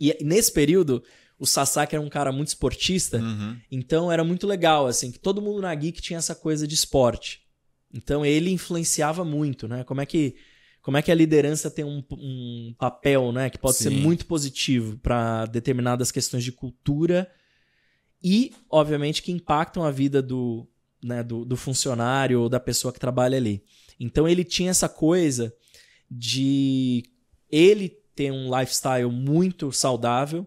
e nesse período, o Sasaki era um cara muito esportista, Uhum. então era muito legal, assim, que todo mundo na Geek tinha essa coisa de esporte. Então ele influenciava muito, né? Como é que, como é que a liderança tem um, um papel, né? Que pode ser Sim. muito positivo para determinadas questões de cultura e, obviamente, que impactam a vida do, né, do, do funcionário ou da pessoa que trabalha ali. Então ele tinha essa coisa de ele ter um lifestyle muito saudável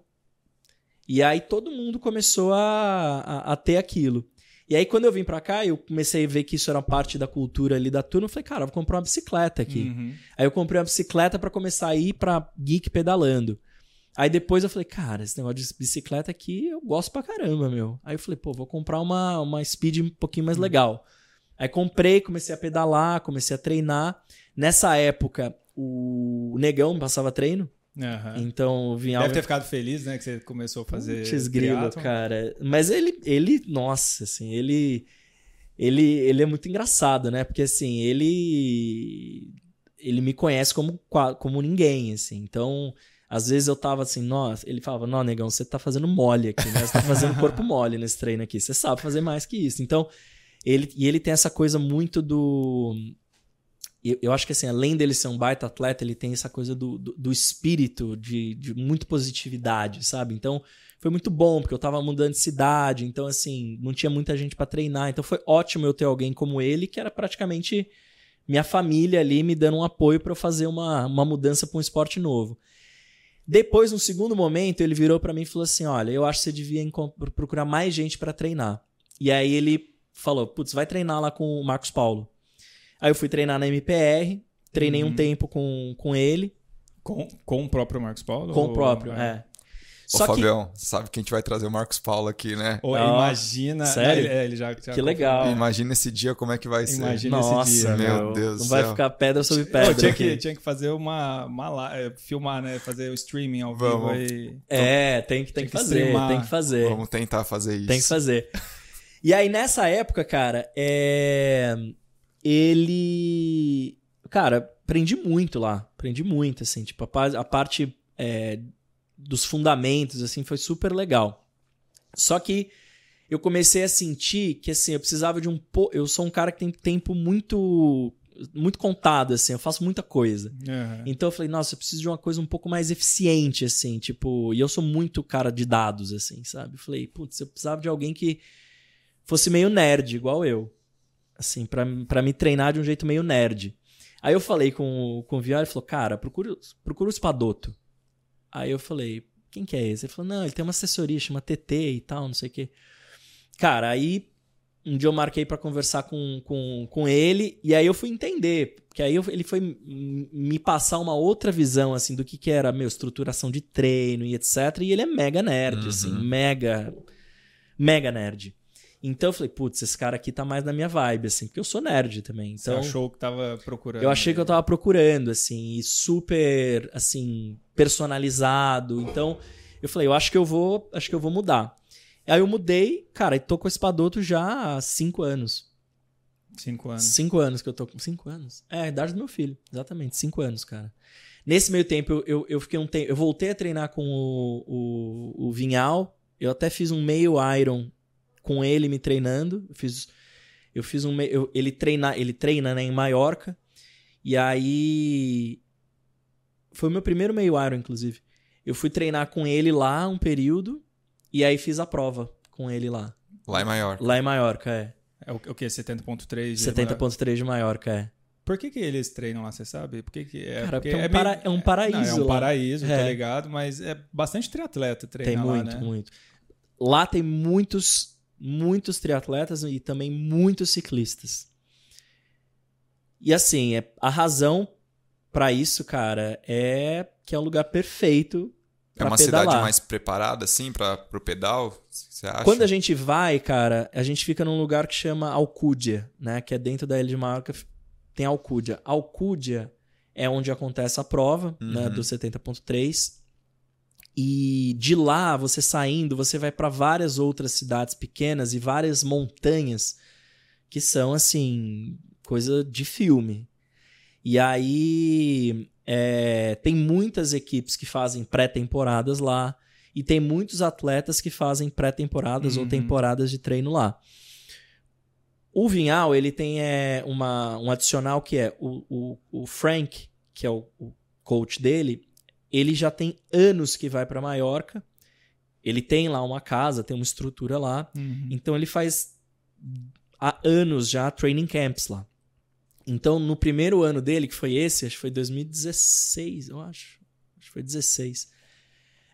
e aí todo mundo começou a, a, a ter aquilo. E aí quando eu vim pra cá, eu comecei a ver que isso era parte da cultura ali da turma, eu falei, cara, eu vou comprar uma bicicleta aqui. Uhum. Aí eu comprei uma bicicleta pra começar a ir pra geek pedalando. Aí depois eu falei, cara, esse negócio de bicicleta aqui eu gosto pra caramba, meu. Aí eu falei, pô, vou comprar uma, uma speed um pouquinho mais legal. Aí comprei, comecei a pedalar, comecei a treinar. Nessa época, o Negão passava treino. Aham. Então vinha Deve ter ficado feliz, né? Que você começou a fazer. Putz, grilo, cara. Mas ele, ele, nossa, assim, ele, ele, ele é muito engraçado, né? Porque assim, ele, ele me conhece como, como ninguém, assim. Então, às vezes eu tava assim, nossa, ele falava, não, negão, você tá fazendo mole aqui, né? Você tá fazendo corpo mole nesse treino aqui. Você sabe fazer mais que isso. Então, ele, e ele tem essa coisa muito do eu, eu acho que assim, além dele ser um baita atleta, ele tem essa coisa do, do, do espírito de, de muito positividade, sabe? Então foi muito bom, porque eu tava mudando de cidade, então assim, não tinha muita gente pra treinar. Então foi ótimo eu ter alguém como ele, que era praticamente minha família ali me dando um apoio pra eu fazer uma, uma mudança pra um esporte novo. Depois, no segundo momento, ele virou para mim e falou assim: Olha, eu acho que você devia procurar mais gente para treinar. E aí ele falou: Putz, vai treinar lá com o Marcos Paulo. Aí eu fui treinar na MPR, treinei uhum. um tempo com, com ele. Com, com o próprio Marcos Paulo? Com ou... o próprio, é. é. Ô, Só Fabião, que... sabe que a gente vai trazer o Marcos Paulo aqui, né? Oh, imagina. Sério? Ele, é, ele já, já que legal. Imagina esse dia como é que vai imagina ser. Imagina esse dia. Meu Deus Não vai ficar pedra sobre pedra. tinha, que, tinha que fazer uma, uma. É, filmar, né? Fazer o streaming ao vivo Vamos. aí. É, tem que, tem que, que fazer. Streamar. Tem que fazer. Vamos tentar fazer isso. Tem que fazer. E aí, nessa época, cara, é... ele. Cara, aprendi muito lá. Aprendi muito, assim. Tipo, a, a parte. É, dos fundamentos, assim, foi super legal. Só que eu comecei a sentir que, assim, eu precisava de um pouco. Eu sou um cara que tem tempo muito. Muito contado, assim, eu faço muita coisa. Uhum. Então eu falei, nossa, eu preciso de uma coisa um pouco mais eficiente, assim, tipo. E eu sou muito cara de dados, assim, sabe? Eu falei, putz, eu precisava de alguém que fosse meio nerd, igual eu. Assim, para me treinar de um jeito meio nerd. Aí eu falei com, com o Viola, ele falou, cara, procura, procura o Espadoto. Aí eu falei, quem que é esse? Ele falou, não, ele tem uma assessoria, chama TT e tal, não sei o quê. Cara, aí um dia eu marquei para conversar com, com, com ele, e aí eu fui entender, porque aí eu, ele foi me passar uma outra visão, assim, do que que era, meu, estruturação de treino e etc. E ele é mega nerd, assim, uhum. assim, mega, mega nerd. Então eu falei, putz, esse cara aqui tá mais na minha vibe, assim, porque eu sou nerd também. Então, Você achou que tava procurando? Eu achei que eu tava procurando, assim, e super, assim, personalizado. Então eu falei, eu acho que eu vou, acho que eu vou mudar. Aí eu mudei, cara, e tô com esse Espadoto já há cinco anos. Cinco anos. Cinco anos que eu tô com. Cinco anos? É, a idade do meu filho. Exatamente, cinco anos, cara. Nesse meio tempo, eu, eu, eu fiquei um tempo. Eu voltei a treinar com o, o, o Vinhal. Eu até fiz um meio Iron com ele me treinando. Eu fiz, eu fiz um. Eu, ele, treina, ele treina né, em Maiorca. E aí. Foi o meu primeiro meio Iron, inclusive. Eu fui treinar com ele lá um período. E aí fiz a prova com ele lá. Lá em Maiorca. Lá em Maiorca, é. É o, o que? 70.3 de 70.3 de Maiorca, é. Por que, que eles treinam lá, você sabe? Por que que é, Cara, porque é, um para, é um paraíso. Não, é um paraíso, é. tá ligado? Mas é bastante triatleta treinar Tem muito, lá, né? muito. Lá tem muitos muitos triatletas e também muitos ciclistas. E assim, é, a razão para isso, cara, é que é um lugar perfeito é uma pedalar. cidade mais preparada, assim, para o pedal? Você acha? Quando a gente vai, cara, a gente fica num lugar que chama Alcúdia, né? Que é dentro da Ilha de Mallorca, tem Alcúdia. Alcúdia é onde acontece a prova, uhum. né? Do 70.3. E de lá, você saindo, você vai para várias outras cidades pequenas e várias montanhas que são assim, coisa de filme. E aí é, tem muitas equipes que fazem pré-temporadas lá e tem muitos atletas que fazem pré-temporadas uhum. ou temporadas de treino lá. O Vinhal, ele tem é, uma, um adicional que é o, o, o Frank, que é o, o coach dele, ele já tem anos que vai para Maiorca. Ele tem lá uma casa, tem uma estrutura lá. Uhum. Então ele faz há anos já training camps lá. Então no primeiro ano dele, que foi esse, acho que foi 2016, eu acho. Acho que foi 16.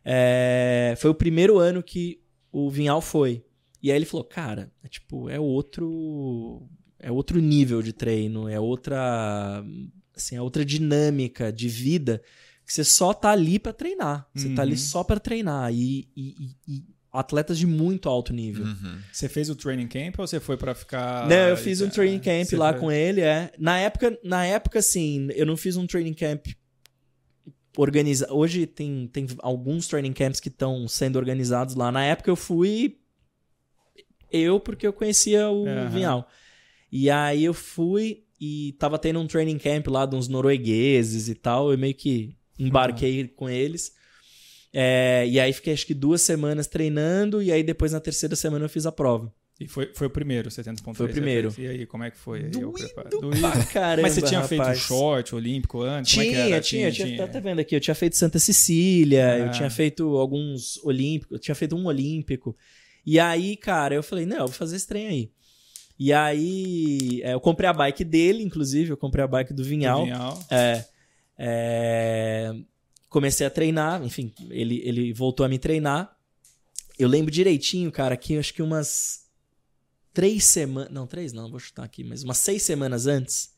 É, foi o primeiro ano que o Vinhal foi. E aí ele falou, cara, é tipo, é outro é outro nível de treino, é outra assim, é outra dinâmica de vida que você só tá ali para treinar. Você uhum. tá ali uhum. só para treinar. E, e, e, atletas de muito alto nível. Uhum. Você fez o training camp ou você foi para ficar. Não, eu fiz um training camp lá foi... com ele, é. Na época, na época, assim, eu não fiz um training camp organizado. Hoje tem, tem alguns training camps que estão sendo organizados lá. Na época eu fui. Eu, porque eu conhecia o uhum. Vinhal. E aí eu fui e tava tendo um training camp lá de uns noruegueses e tal. Eu meio que embarquei uhum. com eles. É, e aí fiquei acho que duas semanas treinando, e aí depois na terceira semana eu fiz a prova. E foi, foi o primeiro, 70.3. Foi o primeiro. E aí, como é que foi? Doído, Doído. Caramba, Mas você tinha rapaz. feito short olímpico antes? Tinha, como é que era? tinha, tinha, tinha. Tá vendo aqui? Eu tinha feito Santa Cecília, ah. eu tinha feito alguns olímpicos, eu tinha feito um olímpico. E aí, cara, eu falei, não, eu vou fazer esse trem aí. E aí, é, eu comprei a bike dele, inclusive, eu comprei a bike do Vinhal. Do Vinhal. É. É... comecei a treinar, enfim, ele, ele voltou a me treinar. Eu lembro direitinho, cara, que acho que umas três semanas. Não, três não, vou chutar aqui, mas umas seis semanas antes,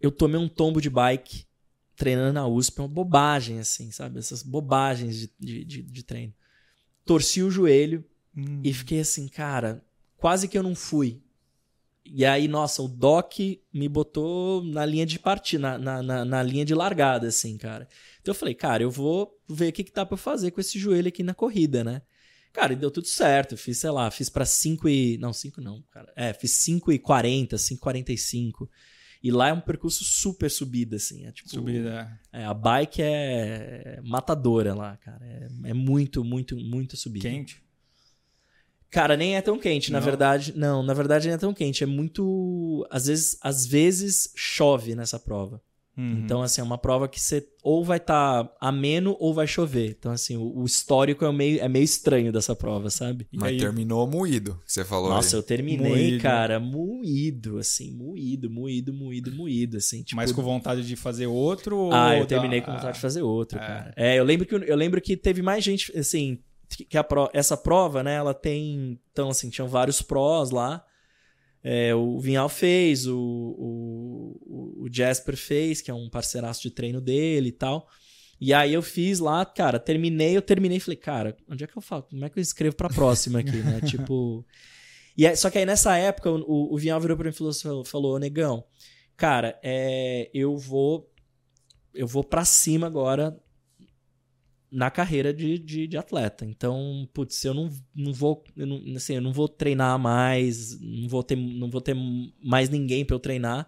eu tomei um tombo de bike treinando na USP. Uma bobagem, assim, sabe? Essas bobagens de, de, de, de treino. Torci o joelho Hum. e fiquei assim, cara, quase que eu não fui. E aí, nossa, o Doc me botou na linha de partida, na, na, na, linha de largada, assim, cara. Então eu falei, cara, eu vou ver o que, que dá pra fazer com esse joelho aqui na corrida, né? Cara, e deu tudo certo. Eu fiz, sei lá, fiz pra 5 e. Não, 5 não, cara. É, fiz 5 e 40, 5 e 45. E lá é um percurso super subida, assim. É tipo. Subida. É, a bike é matadora lá, cara. É, é muito, muito, muito subida. Quente. Cara, nem é tão quente, na Não? verdade. Não, na verdade não é tão quente. É muito. Às vezes, às vezes chove nessa prova. Uhum. Então, assim, é uma prova que você ou vai estar ameno ou vai chover. Então, assim, o, o histórico é meio, é meio estranho dessa prova, sabe? E Mas aí- terminou moído, que você falou Nossa, aí. eu terminei, Moído. cara, moído, assim, moído, moído, moído, moído, assim. Tipo, Mas com vontade de fazer outro? ou Ah, eu da- terminei com vontade de fazer outro, É. cara. É, eu lembro que eu lembro que teve mais gente, assim, que a pro- essa prova, né, ela tem, então assim, tinham vários prós lá. É, o Vinhal fez, o, o, o Jasper fez, que é um parceiraço de treino dele e tal. E aí eu fiz lá, cara, terminei, eu terminei e falei, cara, onde é que eu falo? Como é que eu escrevo pra próxima aqui, né? tipo. E aí- só que aí nessa época o, o, o Vinhal virou pra mim e falou, falou, "Ô, negão, cara, é, eu vou eu vou pra cima agora na carreira de, de, de atleta. Então, putz, eu não, não vou, eu não, assim, eu não vou treinar mais, não vou ter, não vou ter mais ninguém pra eu treinar.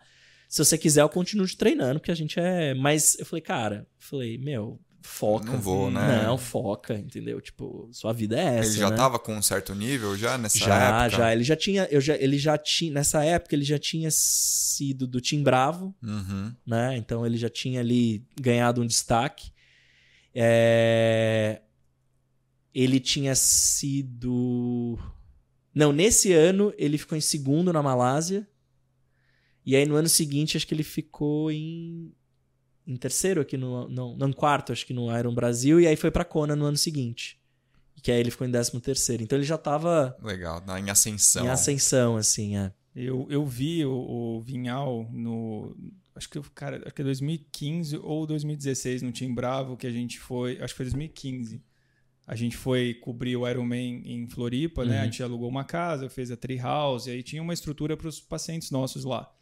Se você quiser, eu continuo te treinando, porque a gente é. Mas eu falei, cara, eu falei, meu, foca. Não vou, né? Não, foca, entendeu? Tipo, sua vida é essa. Ele já né? tava com um certo nível já nessa Já, época? já. Ele já tinha. Eu já, ele já tinha. Nessa época, ele já tinha sido do Tim Bravo Uhum. né? Então ele já tinha ali ganhado um destaque. É, Ele tinha sido. Não, nesse ano ele ficou em segundo na Malásia. E aí no ano seguinte acho que ele ficou em, em terceiro aqui no. Não, não, em quarto, acho que no Iron Brasil. E aí foi pra Kona no ano seguinte. Que aí ele ficou em décimo terceiro. Então ele já tava Legal, em ascensão. em ascensão, assim, é. Eu, eu vi o, o Vinhal no. Acho que, cara, acho que é 2015 ou 2016 no Team Bravo que a gente foi. Acho que foi 2015. A gente foi cobrir o Ironman em Floripa, né? Uhum. A gente alugou uma casa, fez a tree house, e aí tinha uma estrutura para os pacientes nossos lá.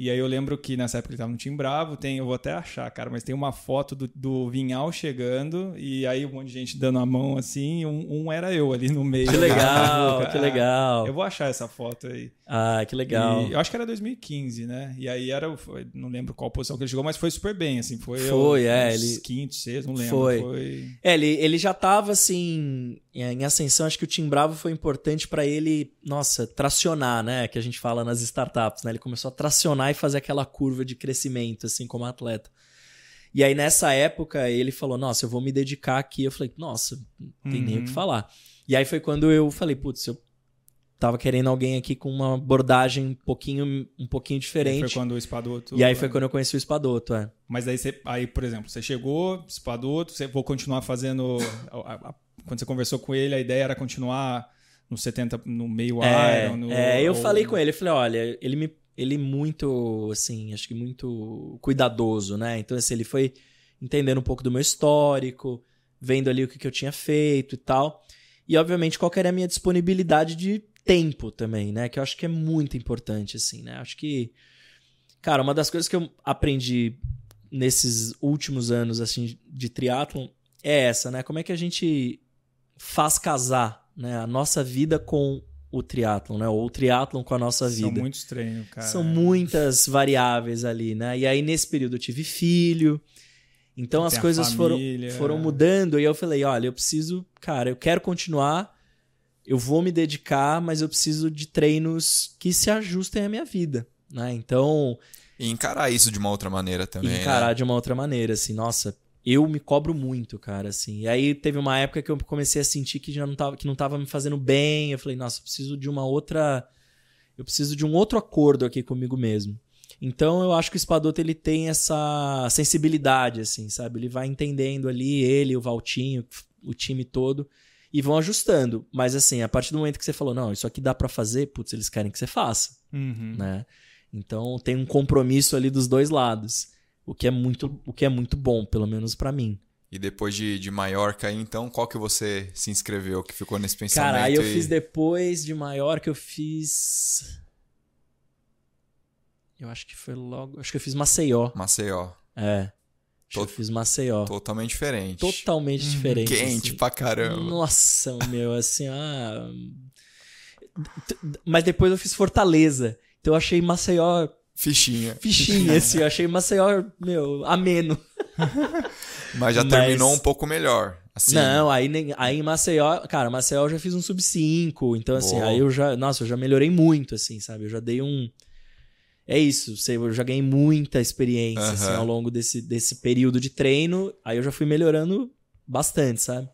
E aí eu lembro que nessa época ele tava no Team Bravo, tem, eu vou até achar, cara, mas tem uma foto do, do Vinhal chegando, e aí um monte de gente dando a mão assim, e um, um era eu ali no meio. Que legal, Cara, que legal. Eu vou achar essa foto aí. Ah, que legal. E eu acho que era 2015, né? E aí era, foi- não lembro qual posição que ele chegou, mas foi super bem, assim, foi Foi, eu, é, ele- quinto, sexto, não lembro. Foi. Foi. É, ele, ele já tava assim em ascensão. Acho que o Tim Bravo foi importante pra ele, nossa, tracionar, né? Que a gente fala nas startups, né? Ele começou a tracionar e fazer aquela curva de crescimento, assim, como atleta. E aí nessa época ele falou: Nossa, eu vou me dedicar aqui. Eu falei: Nossa, não tem nem o que Uhum. falar. E aí foi quando eu falei: Putz, eu tava querendo alguém aqui com uma abordagem um pouquinho, um pouquinho Aí diferente. Foi quando o Espadoto. E aí foi quando eu conheci o Espadoto, é. Mas aí você, aí, por exemplo, você chegou, Espadoto, você vou continuar fazendo. a- a- quando você conversou com ele, a ideia era continuar no 70, no meio É, Iron. No, é, eu ou- falei com ele, eu falei, olha, ele me ele muito, assim, acho que muito cuidadoso, né? Então, assim, ele foi entendendo um pouco do meu histórico, vendo ali o que, que eu tinha feito e tal. E, obviamente, qual que era a minha disponibilidade de tempo também, né? Que eu acho que é muito importante, assim, né? Acho que, cara, uma das coisas que eu aprendi nesses últimos anos, assim, de triatlon é essa, né? Como é que a gente faz casar né, a nossa vida com o triatlon, né? Ou o triatlon com a nossa São vida. muito estranho, cara. São muitas variáveis ali, né? E aí, nesse período, eu tive filho. Então, as Tem a coisas foram, foram mudando. E eu falei, olha, eu preciso... Cara, eu quero continuar. Eu vou me dedicar, mas eu preciso de treinos que se ajustem à minha vida, né? Então, E encarar isso de uma outra maneira também. e encarar né? de uma outra maneira, assim, nossa, eu me cobro muito, cara, assim. E aí teve uma época que eu comecei a sentir que já não tava, que não tava me fazendo bem. Eu falei, nossa, eu preciso de uma outra. Eu preciso de um outro acordo aqui comigo mesmo. Então eu acho que o Espadoto ele tem essa sensibilidade, assim, sabe? Ele vai entendendo ali, ele, o Valtinho, o time todo, e vão ajustando. Mas assim, a partir do momento que você falou, não, isso aqui dá para fazer, putz, eles querem que você faça, Uhum. né? Então tem um compromisso ali dos dois lados, o que é muito, o que é muito bom, pelo menos para mim. E depois de, de Maiorca então, qual que você se inscreveu, que ficou nesse pensamento? Cara, aí eu e- fiz depois de Maiorca, eu fiz. Eu acho que foi logo. Acho que eu fiz Maceió. Maceió. É. Acho que eu fiz Maceió. Totalmente diferente. Totalmente diferente. Quente assim. pra caramba. Nossa, meu, assim, ah. Mas depois eu fiz Fortaleza. Então eu achei Maceió Fichinha. fichinha, assim. Eu achei Maceió, meu, ameno. Mas já Mas- terminou um pouco melhor. Assim, Não, aí, nem- aí em Maceió, cara, Maceió eu já fiz um sub 5, então assim, Boa. aí eu já, nossa, eu já melhorei muito, assim, sabe? Eu já dei um. É isso, eu já ganhei muita experiência, assim, Aham. ao longo desse, desse período de treino, aí eu já fui melhorando bastante, sabe?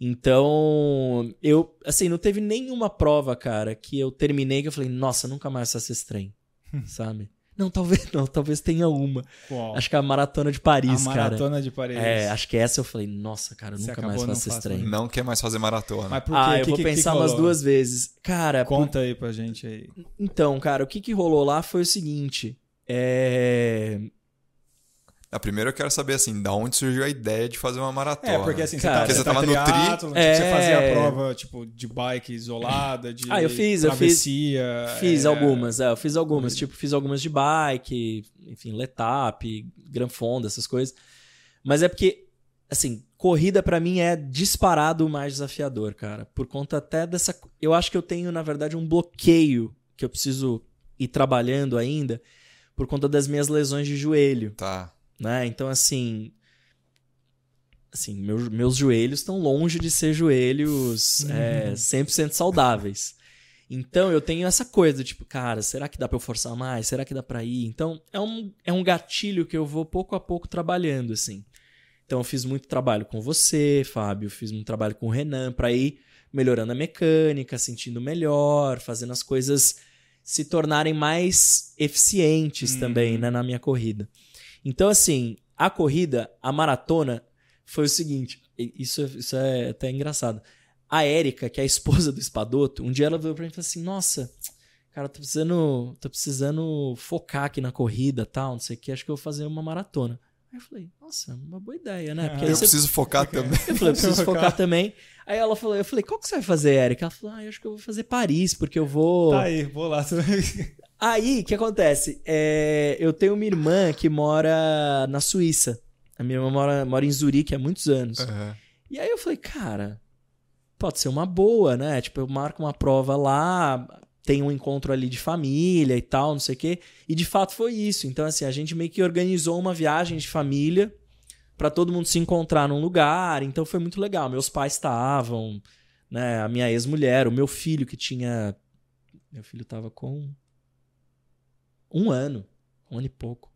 Então, eu, assim, não teve nenhuma prova, cara, que eu terminei que eu falei, nossa, nunca mais faço esse trem, sabe? Não, talvez não, talvez tenha uma. Qual? Acho que é a Maratona de Paris, a cara. maratona de Paris. É, acho que essa eu falei, nossa, cara, eu Você nunca acabou mais não faço esse trem. Não quer mais fazer maratona. Mas por quê? Ah, eu Que- vou que- pensar que umas duas vezes. Cara, por- Conta aí pra gente aí. então, cara, o que que rolou lá foi o seguinte. É. A primeira eu quero saber, assim, da onde surgiu a ideia de fazer uma maratona. É, porque assim, você, Cara, tá, porque você tá tava no tri- triatlon, tipo, É. você fazia a prova, tipo, de bike isolada, de Ah, eu fiz, eu fiz- travessia. Fiz é, algumas, é, eu fiz algumas. Tipo, fiz algumas de bike, enfim, letap, Gran Fonda, essas coisas. Mas é porque, assim, corrida pra mim é disparado o mais desafiador, cara. Por conta até dessa. Eu acho que eu tenho, na verdade, um bloqueio que eu preciso ir trabalhando ainda por conta das minhas lesões de joelho. Tá. Né? Então, assim. Assim, meus, meus joelhos estão longe de ser joelhos é, 100% saudáveis. Então, eu tenho essa coisa, tipo, cara, será que dá pra eu forçar mais? Será que dá pra ir? Então, é um, é um gatilho que eu vou pouco a pouco trabalhando, assim. Então, eu fiz muito trabalho com você, Fábio, fiz muito trabalho com o Renan pra ir melhorando a mecânica, sentindo melhor, fazendo as coisas se tornarem mais eficientes Uhum. também, né, na minha corrida. Então, assim, a corrida, a maratona, foi o seguinte: isso, isso é até engraçado. A Érica, que é a esposa do Espadoto, um dia ela veio pra mim e falou assim: Nossa, cara, tô precisando, tô precisando focar aqui na corrida tal, não sei o que, acho que eu vou fazer uma maratona. Aí eu falei: Nossa, uma boa ideia, né? Porque aí Eu você preciso focar também. eu falei, eu preciso Focar. também. Aí ela falou, eu falei, qual que você vai fazer, Érica? Ela falou, ah, eu acho que eu vou fazer Paris, porque eu vou. Tá aí, vou lá. Aí, o que acontece? É, eu tenho uma irmã que mora na Suíça. A minha irmã mora, mora em Zurique há muitos anos. Aham. E aí eu falei, cara, pode ser uma boa, né? Tipo, eu marco uma prova lá, tem um encontro ali de família e tal, não sei o quê. E de fato foi isso. Então, assim, a gente meio que organizou uma viagem de família pra todo mundo se encontrar num lugar. Então foi muito legal. Meus pais estavam, né? A minha ex-mulher, o meu filho que tinha. Meu filho tava com um ano, um ano e pouco.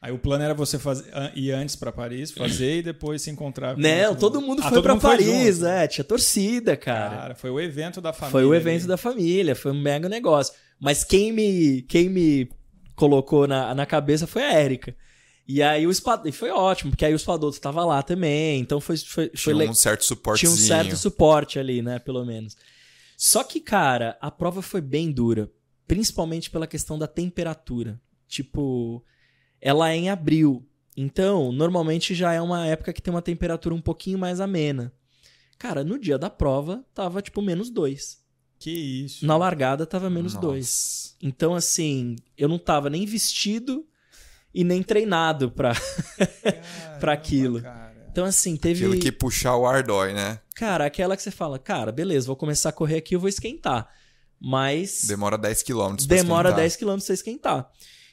Aí o plano era você fazer, ir antes pra Paris, fazer e depois se encontrar com Não, todo mundo Ah, foi foi Paris, junto. é, tinha torcida, cara. Cara, foi o evento da família. Foi o evento ali. da família, foi um mega negócio. Mas quem me, quem me colocou na, na cabeça foi a Érica. E aí o Espadoto, e foi ótimo, porque aí o Espadoto tava lá também, então foi, foi, foi Tinha le- um certo tinha suportezinho. um certo suporte ali, né, pelo menos. Só que, cara, a prova foi bem dura, principalmente pela questão da temperatura. Tipo, ela é em abril, então normalmente já é uma época que tem uma temperatura um pouquinho mais amena. Cara, no dia da prova tava tipo menos dois. Que isso. Na largada tava menos Nossa. dois. Então, assim, eu não tava nem vestido e nem treinado pra. Caramba, pra aquilo. cara. Então, assim, teve. Aquilo que puxar o ar dói, né? Cara, aquela que você fala, cara, beleza, vou começar a correr aqui, eu vou esquentar. Mas Demora 10 km. demora 10 km pra esquentar.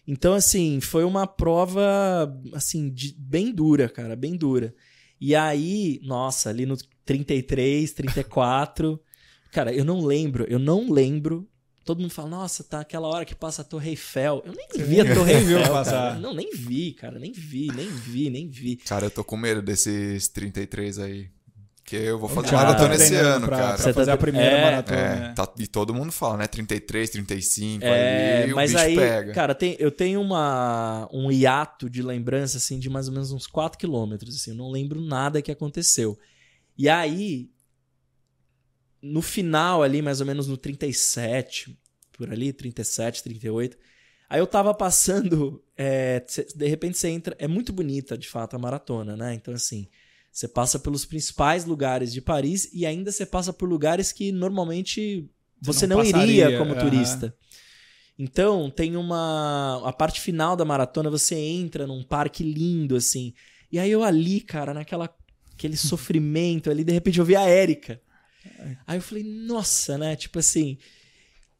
Então, assim, foi uma prova, assim, de- bem dura, cara, bem dura. E aí, nossa, ali no 33, 34, cara, eu não lembro, eu não lembro. Todo mundo fala, nossa, tá aquela hora que passa a Torre Eiffel. Eu nem vi a Torre Eiffel, passar. Não, nem vi, cara, nem vi, nem vi, nem vi. Cara, eu tô com medo desses 33 aí. Porque eu vou fazer Já maratona tá esse ano, pra, cara. Pra Você fazer tá- a primeira é. maratona. É, né? tá- e todo mundo fala, né? 33, 35, É, aí o mas bicho aí, pega. cara, tem, eu tenho uma, um hiato de lembrança, assim, de mais ou menos uns 4 quilômetros, assim, eu não lembro nada que aconteceu. E aí, no final ali, mais ou menos no 37, por ali, 37, 38, aí eu tava passando, é, de repente você entra, é muito bonita, de fato, a maratona, né? Então, assim, você passa pelos principais lugares de Paris e ainda você passa por lugares que normalmente Você você não não, iria como aham. turista. Então, tem uma. A parte final da maratona, você entra num parque lindo, assim. E aí eu ali, cara, naquela. Aquele sofrimento ali, de repente eu vi a Érica. Aí eu falei, nossa, né? Tipo assim.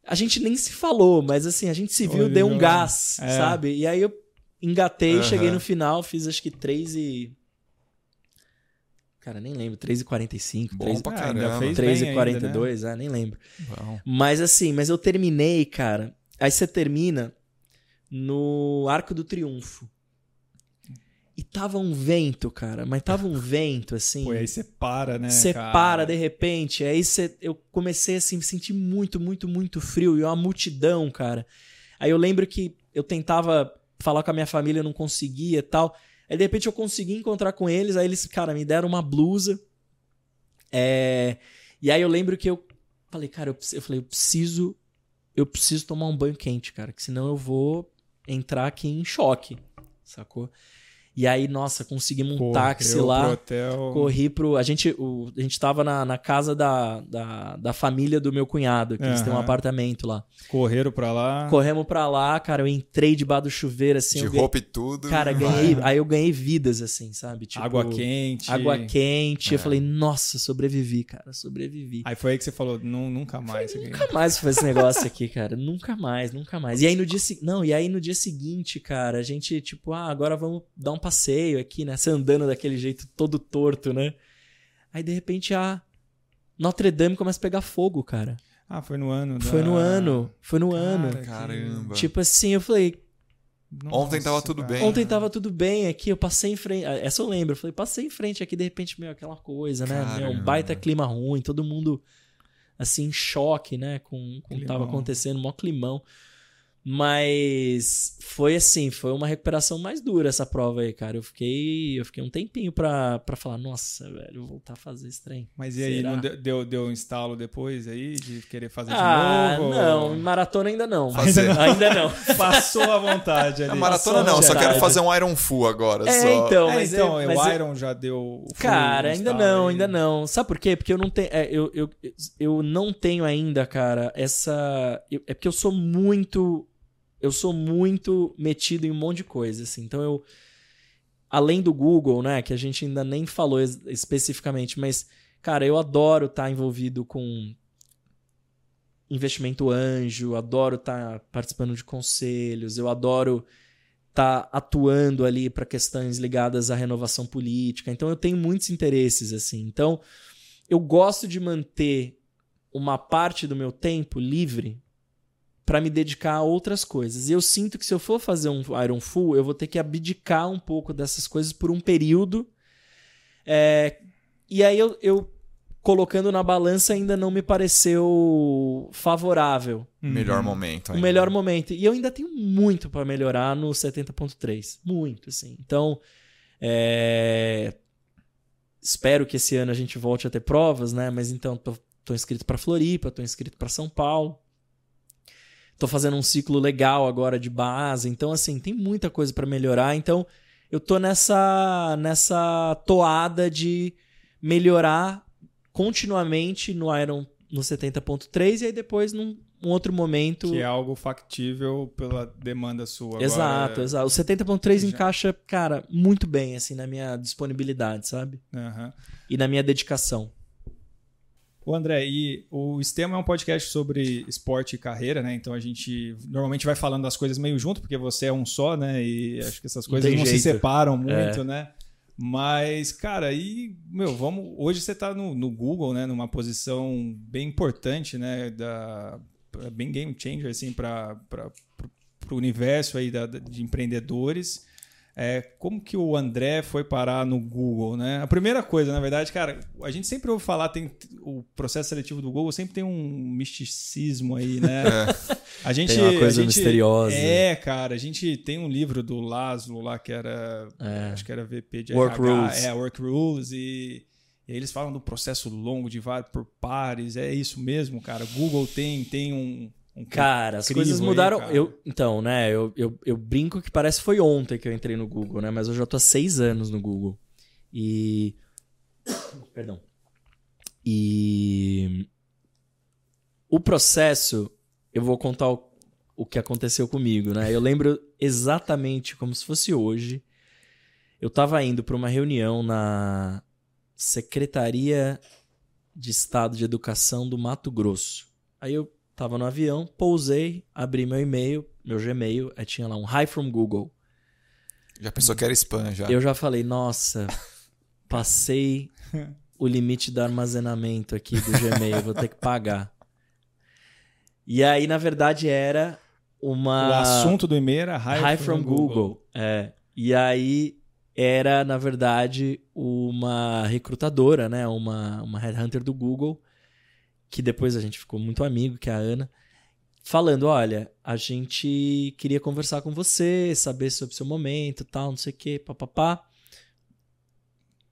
A gente nem se falou, mas assim, a gente se viu, Olha, deu um olha. gás, É. sabe? E aí eu engatei, Aham. cheguei no final, fiz acho que 3 e. Cara, nem lembro, 3,45, Bom 3 pra Ah, ainda caramba. fez bem ainda, né? 3,42, é, nem lembro. Bom. Mas assim, mas eu terminei, cara. Aí você termina no Arco do Triunfo. E tava um vento, cara. Mas tava um vento, assim. Pô, aí você para, né? Você para de repente. Aí você, eu comecei assim, me sentir muito, muito, muito frio. E uma multidão, cara. Aí eu lembro que eu tentava falar com a minha família, eu não conseguia e tal. Aí de repente eu consegui encontrar com eles. Aí eles, cara, me deram uma blusa. É, E aí eu lembro que eu falei, cara, eu, eu falei, eu preciso. Eu preciso tomar um banho quente, cara. Que senão eu vou entrar aqui em choque. Sacou? E aí, nossa, conseguimos um Correu táxi pro lá. hotel. Corri pro. A gente, o, a gente tava na, na casa da, da, da família do meu cunhado, que eles têm um apartamento lá. Correram pra lá. Corremos pra lá, cara. Eu entrei debaixo do chuveiro, assim. De eu ganhei- roupa e tudo. Cara, vai. ganhei. Aí eu ganhei vidas, assim, sabe? Tipo, água quente. Água quente. Eu É. falei, nossa, sobrevivi, cara. Sobrevivi. Aí foi aí que você falou, "Nu- nunca mais. aqui." Nunca mais fazer esse negócio aqui, cara. Nunca mais, nunca mais. E aí no dia seguinte. Não, e aí no dia seguinte, cara, a gente, tipo, ah, agora vamos dar um passeio aqui, né? Você andando daquele jeito todo torto, né? Aí de repente a Notre Dame começa a pegar fogo, cara. Ah, foi no ano. Foi da- no ano. Foi no Cara, ano. que- Caramba. Tipo assim, eu falei, Ontem tava tudo cara. bem. ontem tava tudo bem aqui, eu passei em frente. ah, Essa eu lembro, eu falei, passei em frente aqui, de repente, meu, aquela coisa, né? Meu, um baita clima ruim, todo mundo assim, em choque, né? Com, o que tava acontecendo, mó climão. Mas foi assim, foi uma recuperação mais dura essa prova aí, cara. Eu fiquei, eu fiquei um tempinho pra, pra falar, nossa, velho, vou voltar a fazer esse trem. Mas e aí, Será? não de- deu, deu um instalo depois aí de querer fazer Ah, de novo? não, maratona ainda não. Fazer. Ainda não. Passou à vontade ali. A maratona Passou não, só quero fazer um Iron Full agora. É, só. então, É, mas então, é- o mas é- Iron já deu o Cara, ainda não, aí. ainda não. Sabe por quê? Porque eu não tenho. é, eu, eu, eu não tenho ainda, cara, essa. eu- é porque eu sou muito. Eu sou muito metido em um monte de coisa, assim. Então eu. Além do Google, né? Que a gente ainda nem falou es- especificamente, mas, cara, eu adoro estar envolvido com investimento anjo, adoro estar participando de conselhos, eu adoro estar atuando ali para questões ligadas à renovação política. Então eu tenho muitos interesses assim. Então eu gosto de manter uma parte do meu tempo livre para me dedicar a outras coisas. E eu sinto que se eu for fazer um Iron Full, eu vou ter que abdicar um pouco dessas coisas por um período. É, e aí eu, eu colocando na balança ainda não me pareceu favorável. Melhor momento. o ainda. melhor momento. E eu ainda tenho muito pra melhorar no 70.3. Muito, assim. Então, é, espero que esse ano a gente volte a ter provas, né? Mas então, tô, tô inscrito pra Floripa, tô inscrito pra São Paulo. Tô fazendo um ciclo legal agora de base. Então, assim, tem muita coisa pra melhorar. Então, eu tô nessa, nessa toada de melhorar continuamente no Iron no 70.3 e aí depois num um outro momento. Que é algo factível pela demanda sua. Exato, exato. O 70.3 Já- encaixa, cara, muito bem, assim, na minha disponibilidade, sabe? Aham. E na minha dedicação. Ô André, e o Estema é um podcast sobre esporte e carreira, né? Então a gente normalmente vai falando das coisas meio junto, porque você é um só, né? E acho que essas coisas não, se jeito. É. separam muito, né? Mas, cara, e, meu, vamos. Hoje você tá no, no Google, né? Numa posição bem importante, né? Da, bem game changer, assim, para o universo aí da- de empreendedores. É, como que o André foi parar no Google, né? A primeira coisa, na verdade, cara, a gente sempre ouve falar, tem o processo seletivo do Google sempre tem um misticismo aí, né? É. A gente, Tem uma coisa a gente, misteriosa. É, cara, a gente tem um livro do Laszlo lá que era, É. acho que era VP de Work RH, Rules. é Work Rules e, e aí eles falam do processo longo de vários por pares, é isso mesmo, cara. Google tem tem um Cara, as crivo coisas mudaram. eu, então, né, eu, eu, eu brinco que parece que foi ontem que eu entrei no Google, né? Mas eu já tô há seis anos no Google. E. Perdão. E. O processo, eu vou contar o, o que aconteceu comigo, né? Eu lembro exatamente como se fosse hoje. Eu tava indo para uma reunião na Secretaria de Estado de Educação do Mato Grosso. Aí eu tava no avião, pousei, abri meu e-mail, meu Gmail, aí tinha lá um Hi from Google. Já pensou que era spam já. Eu já falei, nossa, passei o limite do armazenamento aqui do Gmail, vou ter que pagar. E aí, na verdade, era uma. O assunto do e-mail era Hi, from, Google. É. E aí era, na verdade, uma recrutadora, né? Uma, uma headhunter do Google, que depois a gente ficou muito amigo, que é a Ana, falando: olha, a gente queria conversar com você, saber sobre o seu momento tal, não sei o quê, papapá.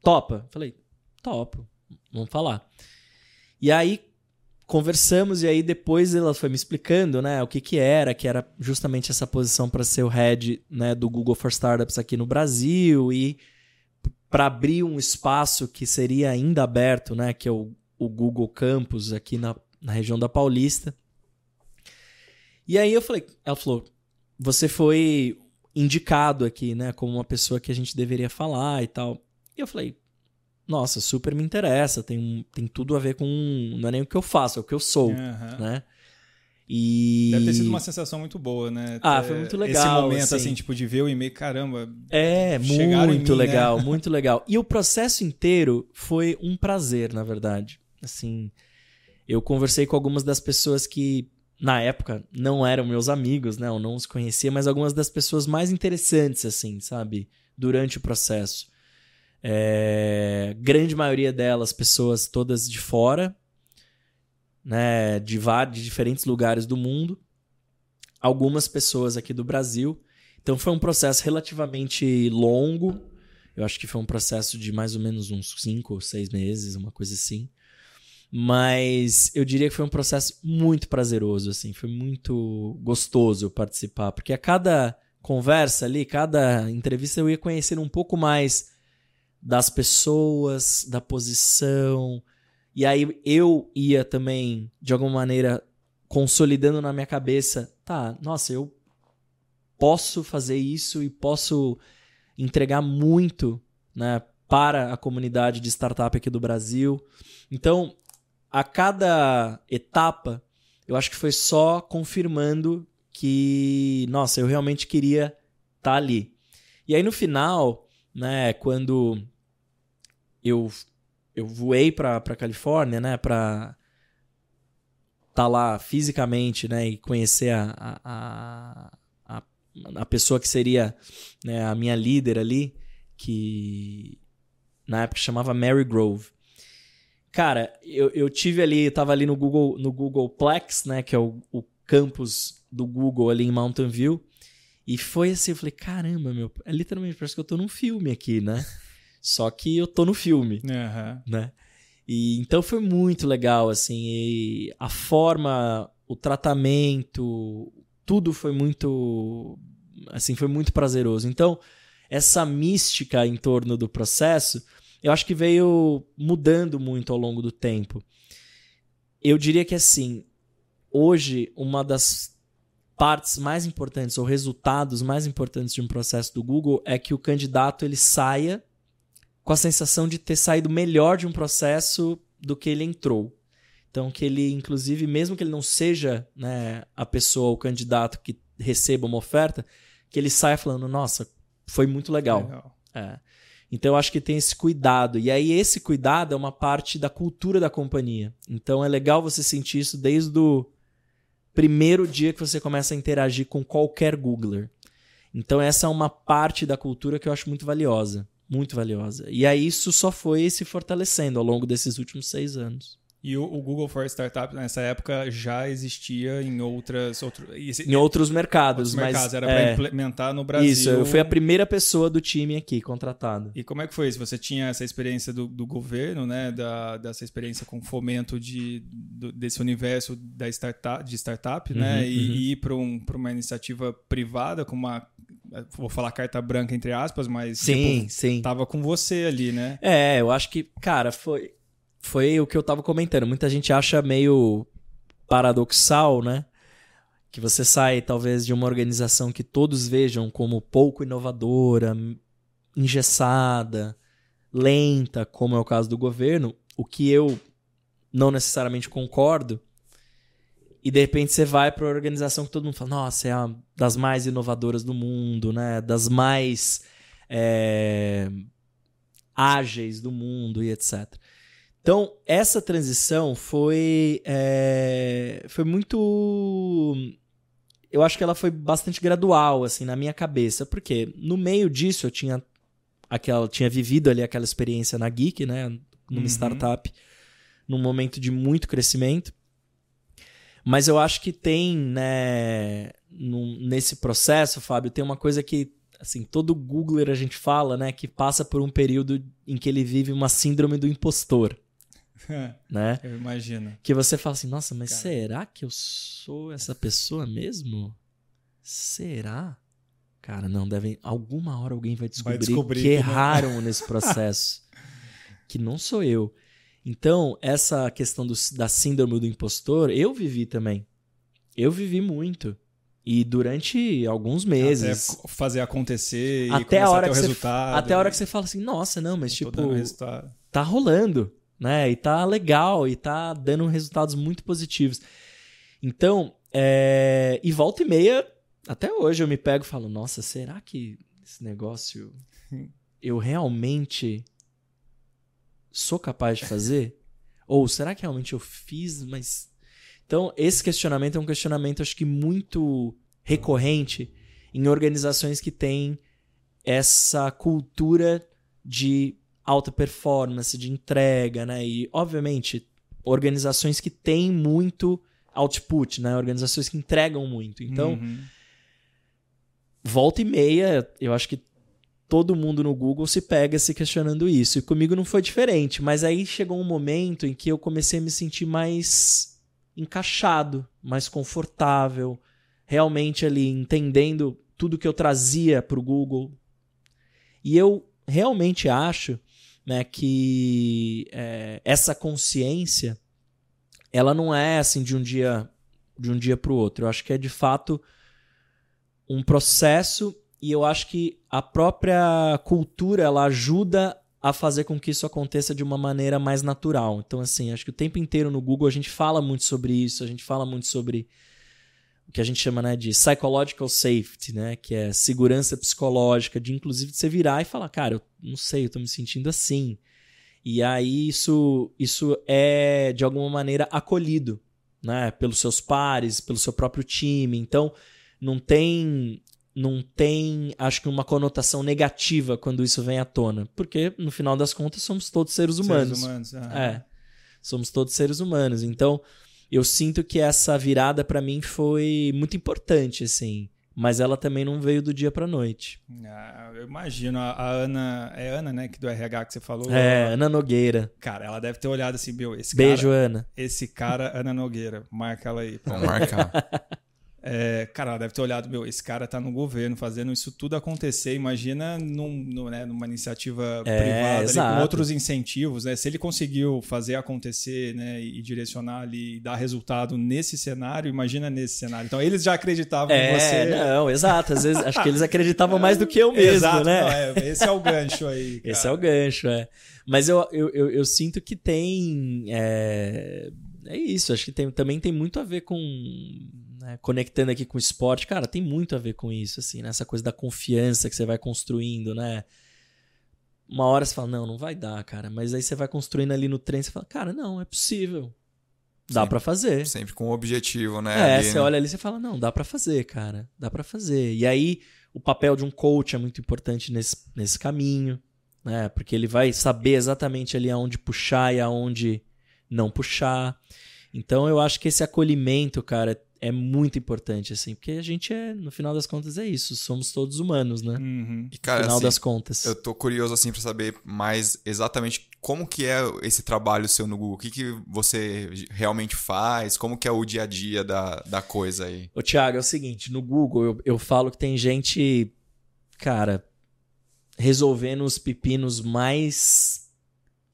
Topa? Falei, topo, vamos falar. E aí conversamos e aí depois ela foi me explicando, né, o que que era, que era justamente essa posição para ser o head, né, do Google for Startups aqui no Brasil e para abrir um espaço que seria ainda aberto, né, que é o, Google Campus aqui na, na região da Paulista. E aí eu falei, ela falou, você foi indicado aqui, né, como uma pessoa que a gente deveria falar e tal. E eu falei, nossa, super me interessa, tem, tem tudo a ver com. Não é nem o que eu faço, é o que eu sou, Aham. né? E. Deve ter sido uma sensação muito boa, né? Ah, foi muito Esse legal, momento, assim. assim, tipo, de ver o e-mail, caramba. É, muito mim, né? legal, muito legal. E o processo inteiro foi um prazer, na verdade. Assim, eu conversei com algumas das pessoas que, na época, não eram meus amigos, né? Eu não os conhecia, mas algumas das pessoas mais interessantes, assim, sabe? Durante o processo. É, grande maioria delas, pessoas todas de fora, né? De, vários, de diferentes lugares do mundo. Algumas pessoas aqui do Brasil. Então foi um processo relativamente longo. Eu acho que foi um processo de mais ou menos uns cinco ou seis meses, uma coisa assim. Mas eu diria que foi um processo muito prazeroso, assim. Foi muito gostoso participar. Porque a cada conversa ali, cada entrevista, eu ia conhecer um pouco mais das pessoas, da posição. E aí eu ia também, de alguma maneira, consolidando na minha cabeça, tá, nossa, eu posso fazer isso e posso entregar muito, né, para a comunidade de startup aqui do Brasil. Então, a cada etapa, eu acho que foi só confirmando que, nossa, eu realmente queria estar ali. E aí no final, né, quando eu eu voei para para Califórnia, né, para estar lá fisicamente, né, e conhecer a, a, a, a pessoa que seria né, a minha líder ali, que na época chamava Mary Grove. Cara, eu, eu tive ali, tava ali no Google, no Google Plex, né, que é o, o campus do Google ali em Mountain View, e foi assim, eu falei, caramba, meu, é literalmente parece que eu tô num filme aqui, né? Só que eu tô no filme Aham. né? E então foi muito legal, assim, a forma, o tratamento, tudo foi muito, assim, foi muito prazeroso. Então, essa mística em torno do processo, eu acho que veio mudando muito ao longo do tempo. Eu diria que, assim, hoje, uma das partes mais importantes ou resultados mais importantes de um processo do Google é que o candidato ele saia com a sensação de ter saído melhor de um processo do que ele entrou. Então, que ele, inclusive, mesmo que ele não seja né, a pessoa, o candidato que receba uma oferta, que ele saia falando: nossa, foi muito legal. É. Então, eu acho que tem esse cuidado. E aí, esse cuidado é uma parte da cultura da companhia. Então, é legal você sentir isso desde o primeiro dia que você começa a interagir com qualquer Googler. Então essa é uma parte da cultura que eu acho muito valiosa, muito valiosa. E aí isso só foi se fortalecendo ao longo desses últimos seis anos. E o, o, Google for Startup nessa época já existia em outras outro, em outros mercados, outros mas mercados, era é, para implementar no Brasil. Isso, eu fui a primeira pessoa do time aqui contratada. E como é que foi isso? Você tinha essa experiência do, do governo, né, da, dessa experiência com fomento de, do, desse universo da startup, de startup, né, uhum, né, e, uhum. e ir para um, uma iniciativa privada com uma vou falar carta branca entre aspas, mas sim, tipo, sim. tava com você ali, né? É, eu acho que, cara, foi foi o que eu tava comentando. Muita gente acha meio paradoxal, né? Que você sai, talvez, de uma organização que todos vejam como pouco inovadora, engessada, lenta, como é o caso do governo, o que eu não necessariamente concordo. E de repente você vai para uma organização que todo mundo fala, nossa, é das mais inovadoras do mundo, né? Das mais é, ágeis do mundo e etc. Então, essa transição foi, é, foi muito. Eu acho que ela foi bastante gradual, assim, na minha cabeça. Porque no meio disso eu tinha aquela tinha vivido ali aquela experiência na Geek, né? Numa uhum. startup, num momento de muito crescimento. Mas eu acho que tem, né, num, nesse processo, Fábio, tem uma coisa que, assim, todo Googler a gente fala, né, que passa por um período em que ele vive uma síndrome do impostor. né? Eu imagino. Que você fala assim, nossa, mas Cara. será que eu sou essa pessoa mesmo? Será? Cara, não, devem. Alguma hora alguém vai descobrir, vai descobrir que, que erraram nesse processo. que não sou eu. Então, essa questão do, da síndrome do impostor, eu vivi também. Eu vivi muito. E durante alguns meses. Até fazer acontecer até a hora a que resultado. Você, até a hora que você fala assim, nossa, não, mas tipo. Tá rolando né? E tá legal e tá dando resultados muito positivos. Então, é... e volta e meia, até hoje eu me pego e falo: nossa, será que esse negócio eu realmente sou capaz de fazer? Ou será que realmente eu fiz, mas. Então, esse questionamento é um questionamento, acho que muito recorrente em organizações que têm essa cultura de alta performance, de entrega, né? E, obviamente, organizações que têm muito output, né? Organizações que entregam muito. Então, uhum. volta e meia, eu acho que todo mundo no Google se pega se questionando isso. E comigo não foi diferente, mas aí chegou um momento em que eu comecei a me sentir mais encaixado, mais confortável, realmente ali entendendo tudo que eu trazia para o Google. E eu realmente acho né, que é, essa consciência ela não é assim de um dia de um dia para o outro. Eu acho que é de fato um processo e eu acho que a própria cultura ela ajuda a fazer com que isso aconteça de uma maneira mais natural. Então assim, acho que o tempo inteiro no Google a gente fala muito sobre isso, a gente fala muito sobre o que a gente chama né, de psychological safety, né, que é segurança psicológica, de inclusive você virar e falar, cara, eu não sei, eu tô me sentindo assim. E aí isso, isso é de alguma maneira acolhido, né, pelos seus pares, pelo seu próprio time. Então, não tem não tem, acho que uma conotação negativa quando isso vem à tona, porque no final das contas somos todos seres humanos. Seres humanos, é. Somos todos seres humanos. Então, eu sinto que essa virada para mim foi muito importante, assim. Mas ela também não veio do dia pra noite. Ah, eu imagino. A, a, Ana. É Ana, né? Que do RH que você falou. É, Ana Nogueira. Cara, ela deve ter olhado assim, meu, esse Beijo, cara. Ana. Esse cara, Ana Nogueira. Marca ela aí. Vamos marcar. É, cara, ela deve ter olhado, meu, esse cara tá no governo fazendo isso tudo acontecer. Imagina num, num, né, numa iniciativa é, privada ali, com outros incentivos, né? Se ele conseguiu fazer acontecer, né, e direcionar ali e dar resultado nesse cenário, imagina nesse cenário. Então eles já acreditavam é, em você. Não, exato. Às vezes acho que eles acreditavam mais do que eu mesmo, exato, né? Não, é, esse é o gancho aí. Cara. Esse é o gancho, é. Mas eu, eu, eu, eu sinto que tem. É, é isso, acho que tem, também tem muito a ver com né? Conectando aqui com o esporte, cara, tem muito a ver com isso, assim, nessa né? coisa da confiança que você vai construindo, né? Uma hora você fala, não, não vai dar, cara. Mas aí você vai construindo ali no trem, você fala, cara, não, é possível. Dá para fazer. Sempre com um objetivo, né? É, ali, você né? olha ali e você fala, não, dá para fazer, cara. Dá para fazer. E aí, O papel de um coach é muito importante nesse, nesse caminho, né? Porque ele vai saber exatamente ali aonde puxar e aonde não puxar. Então eu acho que esse acolhimento, cara, é muito importante, assim, porque a gente é, no final das contas, é isso. Somos todos humanos, né? Uhum. E, cara, no final assim, das contas. Eu tô curioso, assim, pra saber mais exatamente como que é esse trabalho seu no Google. O que, que você realmente faz? Como que é o dia a dia da, da coisa aí? Ô, Thiago, é o seguinte, no Google eu, eu falo que tem gente, cara, resolvendo os pepinos mais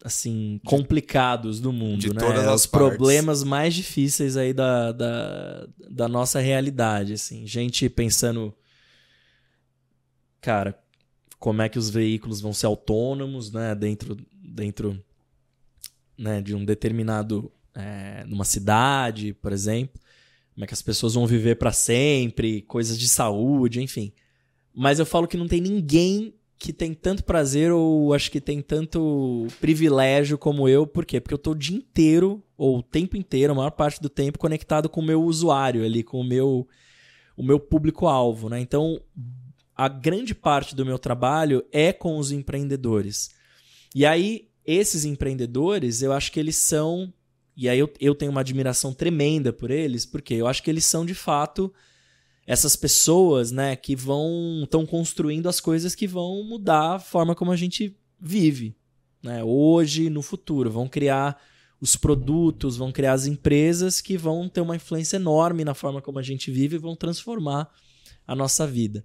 assim, complicados do mundo, de né? todas as Os partes. problemas mais difíceis aí da, da, da nossa realidade, assim. Gente pensando, cara, como é que os veículos vão ser autônomos, né? Dentro, dentro né, de um determinado... É, numa cidade, por exemplo. Como é que as pessoas vão viver para sempre, coisas de saúde, enfim. Mas eu falo que não tem ninguém que tem tanto prazer ou acho que tem tanto privilégio como eu. Por quê? Porque eu tô o dia inteiro, ou o tempo inteiro, a maior parte do tempo, conectado com o meu usuário ali, com o meu, o meu público-alvo, né? Então, a grande parte do meu trabalho é com os empreendedores. E aí, esses empreendedores, eu acho que eles são. E aí eu, eu tenho uma admiração tremenda por eles, porque eu acho que eles são de fato essas pessoas, né, que vão estão construindo as coisas que vão mudar a forma como a gente vive, né, hoje, no futuro, vão criar os produtos, vão criar as empresas que vão ter uma influência enorme na forma como a gente vive e vão transformar a nossa vida.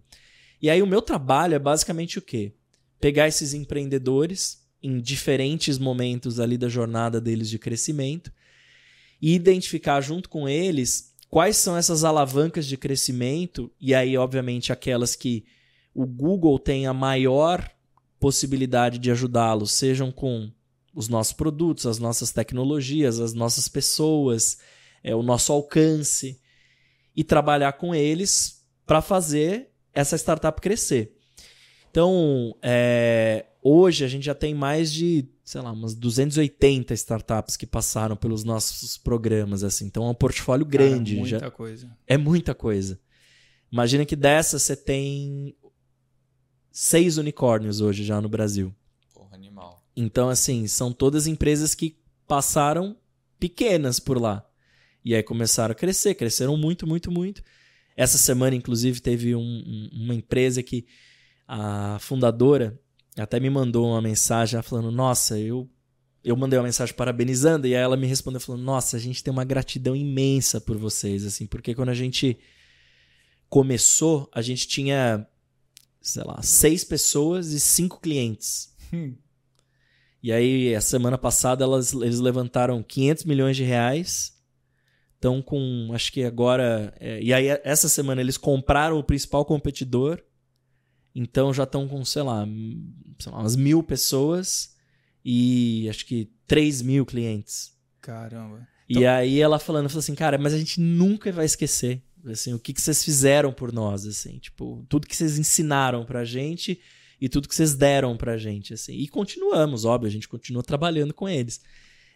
E aí o meu trabalho é basicamente o quê? Pegar esses empreendedores em diferentes momentos ali da jornada deles de crescimento e identificar junto com eles quais são essas alavancas de crescimento, e aí, obviamente, aquelas que o Google tem a maior possibilidade de ajudá-los, sejam com os nossos produtos, as nossas tecnologias, as nossas pessoas, é, o nosso alcance, e trabalhar com eles para fazer essa startup crescer. Então, é, hoje a gente já tem mais de, sei lá, umas 280 startups que passaram pelos nossos programas, assim. Então é um portfólio grande. Cara, muita já, coisa. é muita coisa. Imagina que dessas você tem seis unicórnios hoje já no Brasil. Porra, animal. Então, assim, são todas empresas que passaram pequenas por lá. E aí começaram a crescer, cresceram muito, muito, muito. Essa semana, inclusive, teve um- um- uma empresa que a fundadora até me mandou uma mensagem falando: Nossa, eu, eu mandei uma mensagem parabenizando, e aí ela me respondeu falando: Nossa, a gente tem uma gratidão imensa por vocês, assim, porque quando a gente começou, a gente tinha, sei lá, seis pessoas e cinco clientes. Hum. E aí, a semana passada, elas, eles levantaram 500 milhões de reais. Estão com, acho que agora. é, e aí, essa semana, eles compraram o principal competidor. Então, já estão com, sei lá, sei lá, umas mil pessoas e acho que 3 mil clientes. Caramba. E aí, ela falando, falou assim, cara, mas a gente nunca vai esquecer. Assim, o que, que vocês fizeram por nós, assim, tipo, tudo que vocês ensinaram pra gente e tudo que vocês deram pra gente, assim. E continuamos, óbvio, a gente continua trabalhando com eles.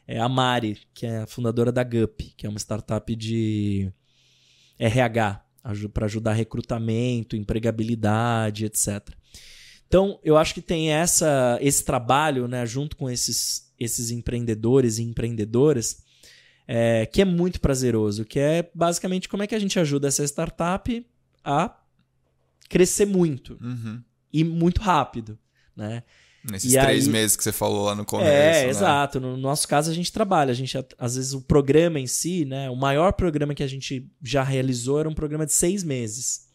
É a Mari, que é a fundadora da Gup, que é uma startup de RH, para ajudar recrutamento, empregabilidade, etc. Então, eu acho que tem essa, esse trabalho, né, junto com esses, esses empreendedores e empreendedoras, é, que é muito prazeroso, que é basicamente como é que a gente ajuda essa startup a crescer muito Uhum. e muito rápido, né? Nesses E três aí- meses que você falou lá no começo. é, né? exato. No nosso caso, a gente trabalha. A gente, às vezes, o programa em si, né? O maior programa que a gente já realizou era um programa de seis meses.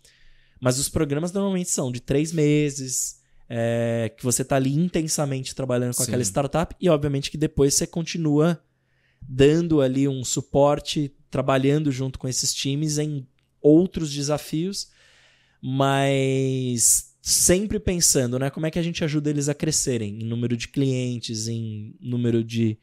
Mas os programas normalmente são de três meses, é, que você tá ali intensamente trabalhando com Sim. aquela startup, e obviamente que depois você continua dando ali um suporte, trabalhando junto com esses times em outros desafios, mas sempre pensando, né, como é que a gente ajuda eles a crescerem em número de clientes, em número de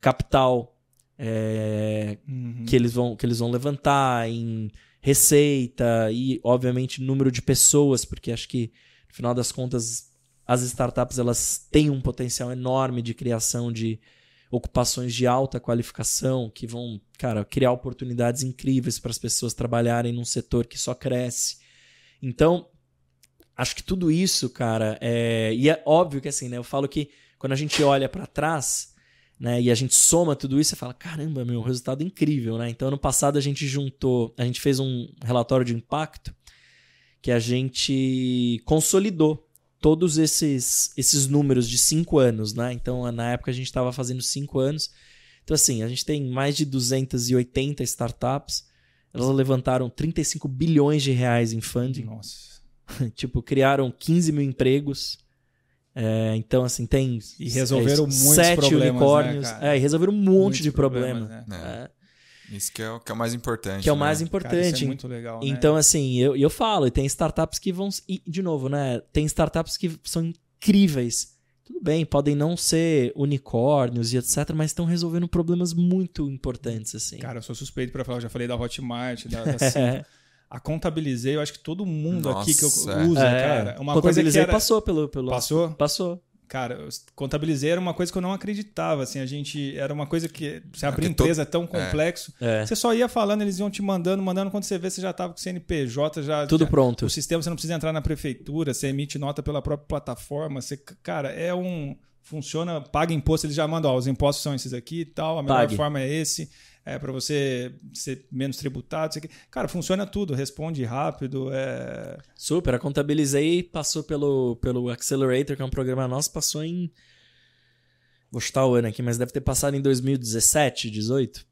capital é, Uhum. que eles vão que eles vão levantar, em receita e obviamente número de pessoas, porque acho que no final das contas as startups elas têm um potencial enorme de criação de ocupações de alta qualificação que vão, cara, criar oportunidades incríveis para as pessoas trabalharem num setor que só cresce. Então, acho que tudo isso, cara, é... e é óbvio que assim, né? Eu falo que quando a gente olha para trás, né, e a gente soma tudo isso, você fala, caramba, meu, resultado incrível, né? Então, ano passado a gente juntou, a gente fez um relatório de impacto que a gente consolidou todos esses, esses números de cinco anos, né? Então, na época a gente estava fazendo cinco anos. Então, assim, a gente tem mais de 280 startups. Elas levantaram 35 bilhões de reais em funding. Nossa. tipo, criaram 15 mil empregos. É, então, assim, tem. E resolveram é, muitos sete problemas. unicórnios. Né, cara? é, e resolveram um monte Muitos de problema. problemas, né? É. É, Isso que é, o- que é o mais importante. que é o né? mais Cara, importante. isso é muito legal. né? Então, assim, eu, eu falo, e tem startups que vão. E, de novo, né? Tem startups que são incríveis. Tudo bem, podem não ser unicórnios e etc., mas estão resolvendo problemas muito importantes, assim. Cara, eu sou suspeito pra falar, eu já falei da Hotmart, da, da é, A Contabilizei, eu acho que todo mundo aqui que eu Nossa, é. usa, é, cara. Uma coisa que contabilizei era... passou pelo. pelo Passou? Passou. Cara, contabilizei era uma coisa que eu não acreditava, assim, a gente... Era uma coisa que... Você abrir porque to- empresa é tão complexo. É. Você só ia falando, eles iam te mandando, mandando. Quando você vê, você já tava com o CNPJ, já... Tudo já- pronto. O sistema, você não precisa entrar na prefeitura, você emite nota pela própria plataforma. Você, cara, é um. Funciona, paga imposto, eles já mandam, ó, os impostos são esses aqui e tal, a melhor Pague. forma é esse, é para você ser menos tributado. Cara, funciona tudo, responde rápido. É... Super, a contabilizei passou pelo, pelo Accelerator, que é um programa nosso, passou em. Vou chutar o ano aqui, mas deve ter passado em 2017, 18.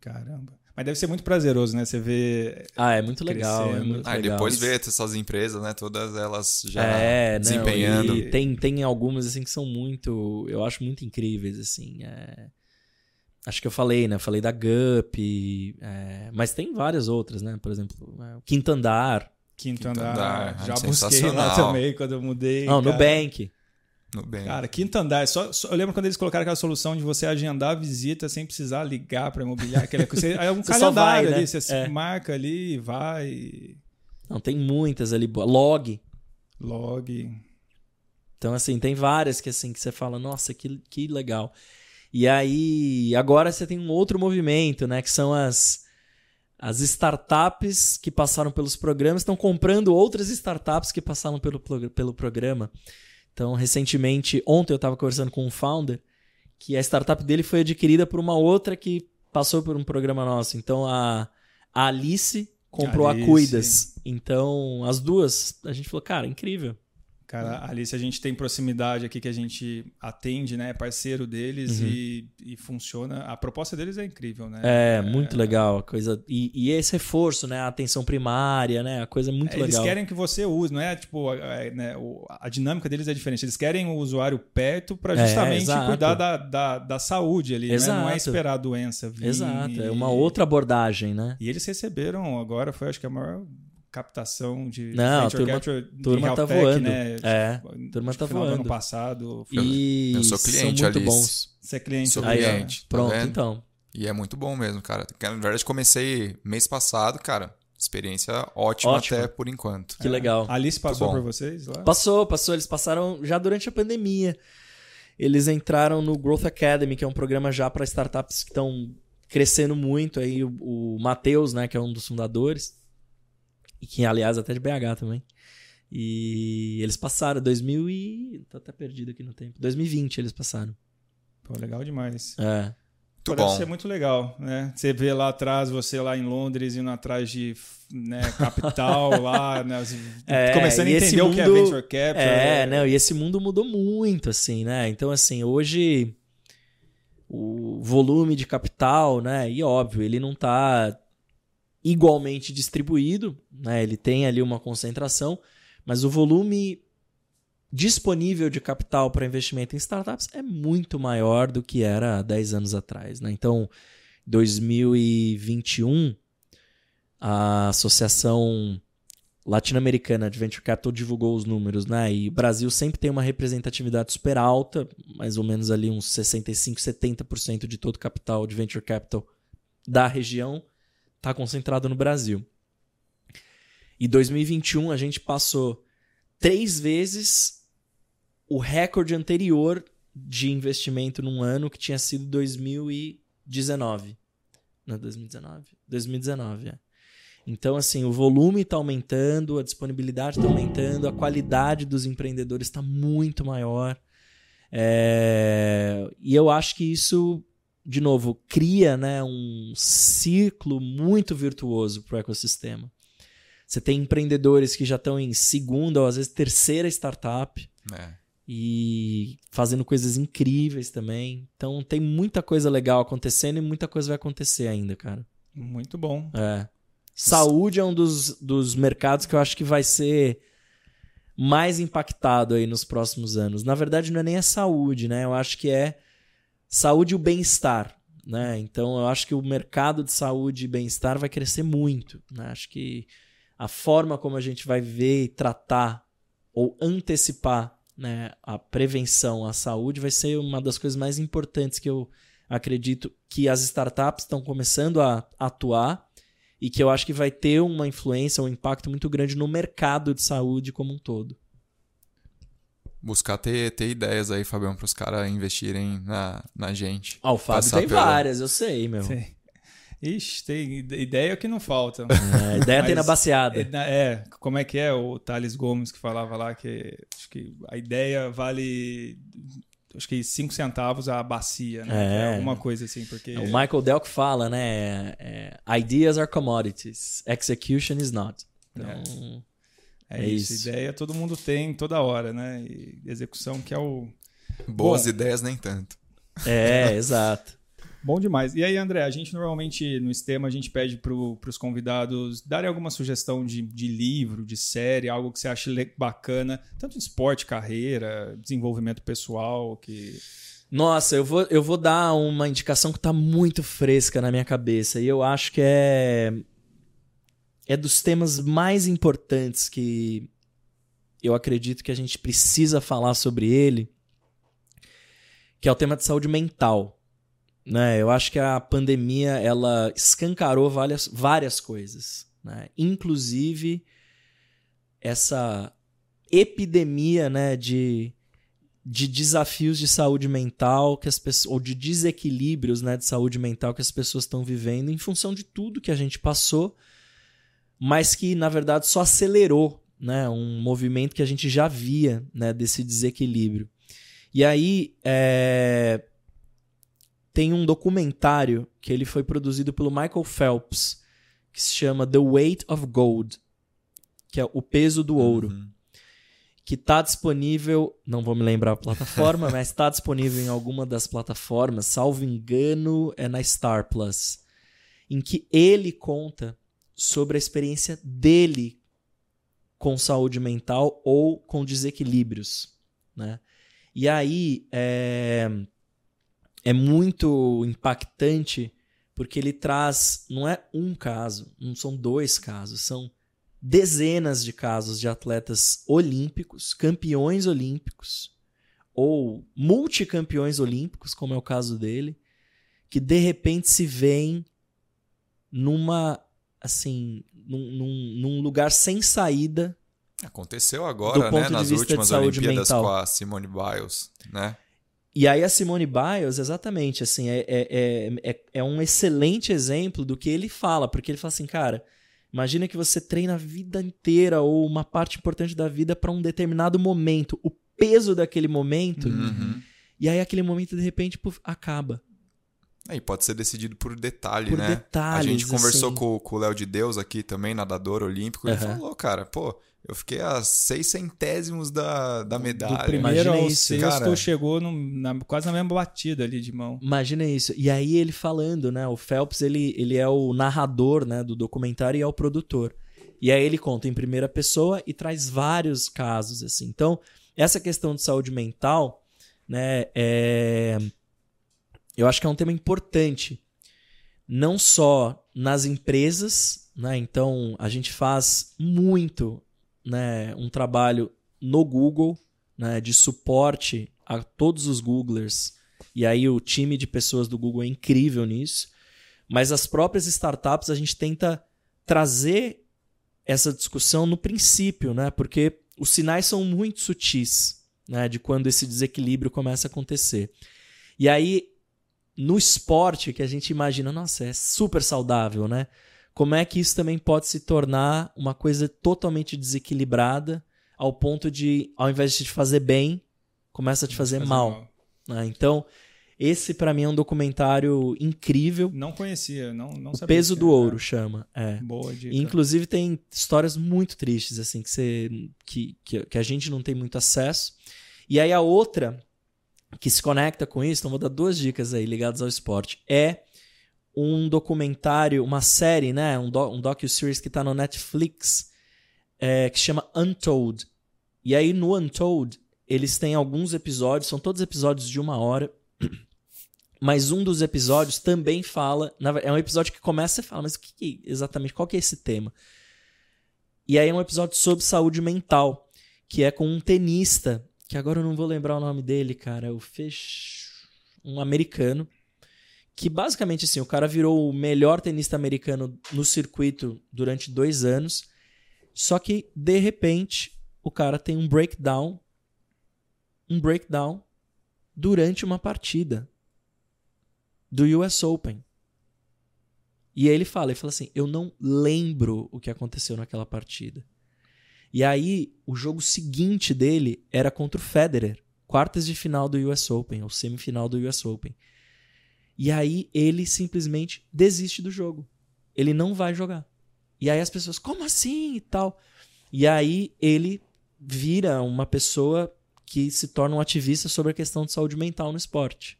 Caramba. Mas deve ser muito prazeroso, né? Você vê. Ah, é muito legal, é muito Ah, e legal. depois ver essas empresas, né? Todas elas já é, não, desempenhando. e tem, tem algumas assim que são muito, eu acho muito incríveis assim. é. Acho que eu falei, né? Falei da Gup, é, mas tem várias outras, né? Por exemplo, é, o Quinto Andar, Quinto, Quinto andar. andar, já é busquei lá também quando eu mudei. não, cara. Nubank. No bem. Cara, quinto andar. Só, só- eu lembro quando eles colocaram aquela solução de você agendar a visita sem precisar ligar para imobiliária. Aquela coisa. É um Você calendário vai, ali. né? Você se É. marca ali e vai. Não, tem muitas ali. Log. Log. Então, assim, tem várias que assim que você fala, nossa, que, que legal. E aí, agora você tem um outro movimento, né? Que são as, as startups que passaram pelos programas, estão comprando outras startups que passaram pelo, pelo programa. Então, recentemente, ontem eu estava conversando com um founder que a startup dele foi adquirida por uma outra que passou por um programa nosso. Então, a, a Alice comprou Alice. a Cuidas. Então, as duas, a gente falou, cara, incrível. Cara, ali se a gente tem proximidade aqui que a gente atende, né? É parceiro deles Uhum. e, e funciona. A proposta deles é incrível, né? É, muito legal a coisa. E, e esse reforço, né? A atenção primária, né? A coisa é muito É, Eles legal. querem que você use, não é tipo, a, a- né, a dinâmica deles é diferente. Eles querem o usuário perto para É, justamente exato. cuidar da, da, da saúde ali, né? Não é Exato. esperar a doença vir. Exato, e- é uma outra abordagem, né? E eles receberam agora, foi acho que a maior captação de Não, a turma- capture de turma tá voando. né? É, Tipo, turma acho tá que final do ano voando. passado. E Eu sou são cliente, muito Alice. bons. Você é cliente Sou do- Aí, cliente, tá pronto, vendo? então. E é muito bom mesmo, cara. Na verdade, comecei mês passado, cara. Experiência ótima Ótimo. até por enquanto. Que legal. A Alice passou por vocês lá? Passou, passou. Eles passaram já durante a pandemia. Eles entraram no Growth Academy, que é um programa já para startups que estão crescendo muito. Aí o, o Matheus, né, que é um dos fundadores, e que aliás até de BH também. E eles passaram 2000 e tô até perdido aqui no tempo. 2020 eles passaram. Pô, legal demais. É. Muito deve bom. ser muito legal, né? Você vê lá atrás, você lá em Londres, indo atrás de né, capital lá, né, É, começando a entender o que é mundo- venture capital. É, não, e esse mundo mudou muito, assim, né? Então, assim, hoje o volume de capital, né? E óbvio, ele não tá igualmente distribuído, né? Ele tem ali uma concentração, mas o volume disponível de capital para investimento em startups é muito maior do que era há 10 anos atrás, né? Então, 2021 a Associação Latino-Americana de Venture Capital divulgou os números, né? E o Brasil sempre tem uma representatividade super alta, mais ou menos ali uns 65, 70% de todo o capital de Venture Capital da região está concentrado no Brasil. E 2021 a gente passou três vezes o recorde anterior de investimento num ano que tinha sido 2019. Não, 2019? 2019, é. Então, assim, o volume está aumentando, a disponibilidade está aumentando, a qualidade dos empreendedores está muito maior. É... E eu acho que isso, de novo, cria né, um ciclo muito virtuoso para o ecossistema. Você tem empreendedores que já estão em segunda ou às vezes terceira startup. É. E fazendo coisas incríveis também. Então tem muita coisa legal acontecendo e muita coisa vai acontecer ainda, cara. Muito bom. É. Saúde é um dos, dos mercados que eu acho que vai ser mais impactado aí nos próximos anos. Na verdade, não é nem a saúde, né? Eu acho que é saúde e o bem-estar. Né? Então, eu acho que o mercado de saúde e bem-estar vai crescer muito. Né? Acho que a forma como a gente vai ver e tratar ou antecipar né, a prevenção à saúde vai ser uma das coisas mais importantes que eu acredito que as startups estão começando a atuar e que eu acho que vai ter uma influência, um impacto muito grande no mercado de saúde como um todo. Buscar ter, ter ideias aí, Fabião, para os caras investirem na, na gente. Ah, o Fábio tem pelo... várias, eu sei, meu. Sim. Ixi, tem ideia que não falta. É, ideia Mas, tem na baseada. É, é, como é que é o Thales Gomes que falava lá que acho que a ideia vale acho que 5 centavos a bacia, né? É. Alguma coisa assim, porque... O Michael Dell que fala, né? É, ideas are commodities, execution is not. Então, é, é, isso. isso. Ideia todo mundo tem toda hora, né? E execução que é o... Boas Bom, ideias nem tanto. É, exato. Bom demais. E aí, André, a gente normalmente no Estema a gente pede para os convidados darem alguma sugestão de, de livro, de série, algo que você ache bacana, tanto esporte, carreira, desenvolvimento pessoal, que. Nossa, eu vou, eu vou dar uma indicação que está muito fresca na minha cabeça e eu acho que é é dos temas mais importantes que eu acredito que a gente precisa falar sobre ele, que é o tema de saúde mental. Né? Eu acho que a pandemia ela escancarou várias, várias coisas, né? inclusive essa epidemia né, de, de desafios de saúde mental que as pessoas, ou de desequilíbrios né, de saúde mental que as pessoas estão vivendo em função de tudo que a gente passou, mas que na verdade só acelerou né, um movimento que a gente já via né, desse desequilíbrio. E aí, é, tem um documentário que ele foi produzido pelo Michael Phelps, que se chama The Weight of Gold, que é o peso do ouro. Uhum. Que está disponível, não vou me lembrar a plataforma, mas está disponível em alguma das plataformas, salvo engano, é na Star Plus, em que ele conta sobre a experiência dele com saúde mental ou com desequilíbrios, né? E aí, é, é muito impactante porque ele traz, não é um caso, não são dois casos, são dezenas de casos de atletas olímpicos, campeões olímpicos ou multicampeões olímpicos, como é o caso dele, que de repente se veem numa assim, num, num, num lugar sem saída. Aconteceu agora, né, nas últimas Olimpíadas mental. com a Simone Biles, né? E aí a Simone Biles, exatamente, assim, é, é, é, é, um excelente exemplo do que ele fala, porque ele fala assim, cara, imagina que você treina a vida inteira ou uma parte importante da vida para um determinado momento, o peso daquele momento, uhum. e aí aquele momento de repente puf, acaba. É, e pode ser decidido por detalhe, por né? Detalhes, a gente conversou assim. com, com o Léo de Deus aqui também, nadador olímpico, uhum. ele falou, cara, pô, eu fiquei a seis centésimos da, da medalha. Do primeiro Imagina ao isso, sexto cara. chegou no, na, quase na mesma batida ali de mão. Imagina isso. E aí ele falando, né? O Phelps, ele, ele é o narrador né, do documentário e é o produtor. E aí ele conta em primeira pessoa e traz vários casos, assim. Então, essa questão de saúde mental, né? É... Eu acho que é um tema importante. Não só nas empresas, né? Então, a gente faz muito né, um trabalho no Google né, de suporte a todos os Googlers. E aí o time de pessoas do Google é incrível nisso. Mas as próprias startups a gente tenta trazer essa discussão no princípio, né? Porque os sinais são muito sutis, né? De quando esse desequilíbrio começa a acontecer. E aí, no esporte, que a gente imagina, nossa, é super saudável, né? como é que isso também pode se tornar uma coisa totalmente desequilibrada ao ponto de, ao invés de te fazer bem, começa a te fazer, Fazer mal. né? Então, esse pra mim é um documentário incrível. Não conhecia, não, não O sabia. Peso do. Ouro chama. É. Boa dica. E, inclusive tem histórias muito tristes, assim, que, você, que, que, que a gente não tem muito acesso. E aí a outra que se conecta com isso, então vou dar duas dicas aí ligadas ao esporte, é um documentário, uma série, né, um, do, um docu-series que tá no Netflix, é, que chama Untold. E aí no Untold, eles têm alguns episódios, são todos episódios de uma hora, mas um dos episódios também fala. É um episódio que começa e fala, mas o que, que- exatamente? Qual que é esse tema? E aí é um episódio sobre saúde mental, que é com um tenista, que agora eu não vou lembrar o nome dele, cara. O Fech... Um americano. Que basicamente assim, o cara virou o melhor tenista americano no circuito durante dois anos. Só que, de repente, o cara tem um breakdown. Um breakdown durante uma partida do US Open. E aí ele fala, ele fala assim, eu não lembro o que aconteceu naquela partida. E aí, o jogo seguinte dele era contra o Federer, quartas de final do US Open, ou semifinal do US Open. E aí ele simplesmente desiste do jogo. Ele não vai jogar. E aí as pessoas, como assim e tal? E aí ele vira uma pessoa que se torna um ativista sobre a questão de saúde mental no esporte.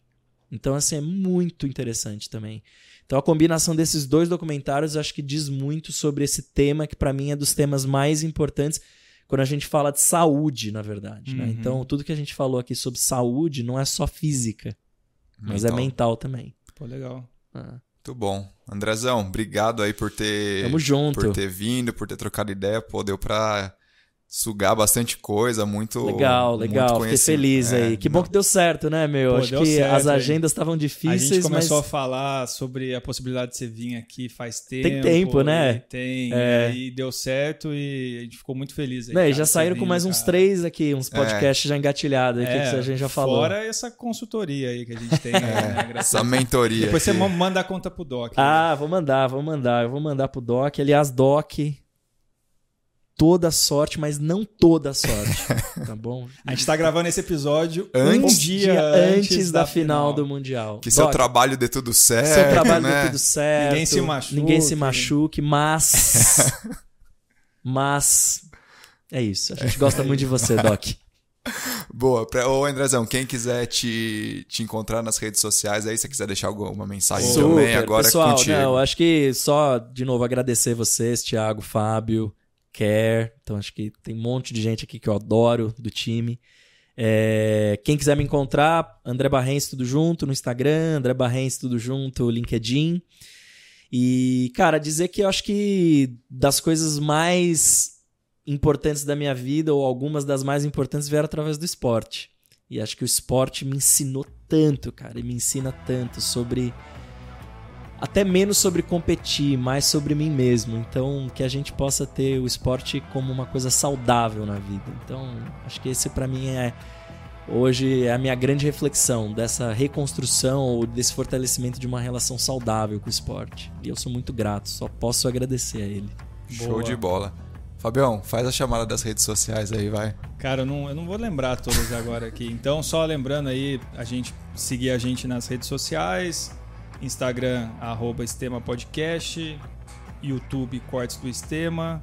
Então, assim, é muito interessante também. Então, a combinação desses dois documentários acho que diz muito sobre esse tema, que para mim é dos temas mais importantes quando a gente fala de saúde, na verdade. né? Uhum. Então, tudo que a gente falou aqui sobre saúde não é só física, mas é Mental. mental também. Pô, legal. Ah, Muito bom. Andrezão, obrigado aí por ter, Tamo junto. por ter vindo, por ter trocado ideia. Pô, deu pra sugar bastante coisa, muito Legal, muito legal. Fiquei conhecimento. feliz É, aí. Que bom que deu certo, né, meu? Pô, Acho deu que certo as agendas estavam A difíceis, gente começou mas a falar sobre a possibilidade de você vir aqui faz tempo. tempo, né? Tem. É. E deu certo e a gente ficou muito feliz aí. Né, cara, já saíram você com mais uns cara. três aqui, uns podcasts já engatilhados aí, que, É, que a gente já falou. Fora essa consultoria aí que a gente tem. né, graças a Essa mentoria. Depois você aqui. ma- manda a conta pro Doc. né? Ah, vou mandar, vou mandar. Eu vou mandar pro Doc. Aliás, Doc, toda sorte, mas não toda sorte. tá bom? A gente tá gravando esse episódio Antes- um dia antes, da, final do Mundial. Que seu trabalho dê tudo certo, seu trabalho né? dê tudo certo. Ninguém se machuque. Ninguém se machuque, mas. mas. É isso. A gente gosta muito de você, Doc. Boa. Pra, ô, Andrezão, quem quiser te, te encontrar nas redes sociais aí, se você quiser deixar alguma mensagem Super. também, agora Pessoal, é contigo. não, acho que só, de novo, agradecer vocês, Thiago, Fábio, Care. Então, acho que tem um monte de gente aqui que eu adoro do time. É, quem quiser me encontrar, André Barrens tudo junto no Instagram, André Barrens tudo junto, LinkedIn. E, cara, dizer que eu acho que das coisas mais importantes da minha vida, ou algumas das mais importantes, vieram através do esporte. E acho que o esporte me ensinou tanto, cara, e me ensina tanto sobre. Até menos sobre competir, mais sobre mim mesmo. Então, que a gente possa ter o esporte como uma coisa saudável na vida. Então, acho que esse pra mim é. Hoje é a minha grande reflexão dessa reconstrução ou desse fortalecimento de uma relação saudável com o esporte. E eu sou muito grato, só posso agradecer a ele. Show Boa. de bola. Fabião, faz a chamada das redes sociais aí, vai. Cara, eu não, eu não vou lembrar todas agora aqui. Então, só lembrando aí, a gente seguir a gente nas redes sociais, Instagram, arroba Estema Podcast, YouTube, Cortes do Estema,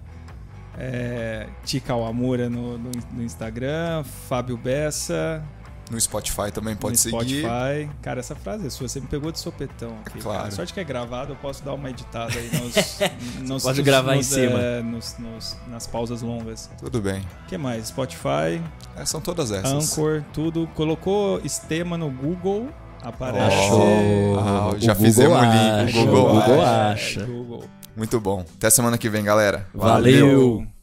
é, Tica Awamura no, no, no Instagram, Fábio Bessa No Spotify também pode no seguir. Spotify. Cara, essa frase é sua, você me pegou de sopetão aqui. Claro. Cara. Sorte que é gravado, eu posso dar uma editada aí nos... nos Pode gravar em nos, cima. é, nos- nos- nas pausas longas. Tudo bem. O que mais? Spotify, É, são todas essas. Anchor, tudo. Colocou Estema no Google, aparece. Achou. Ah, já Google fizemos o link. O Google, Google acha. acha. Google. Muito bom. Até semana que vem, galera. Valeu. Valeu.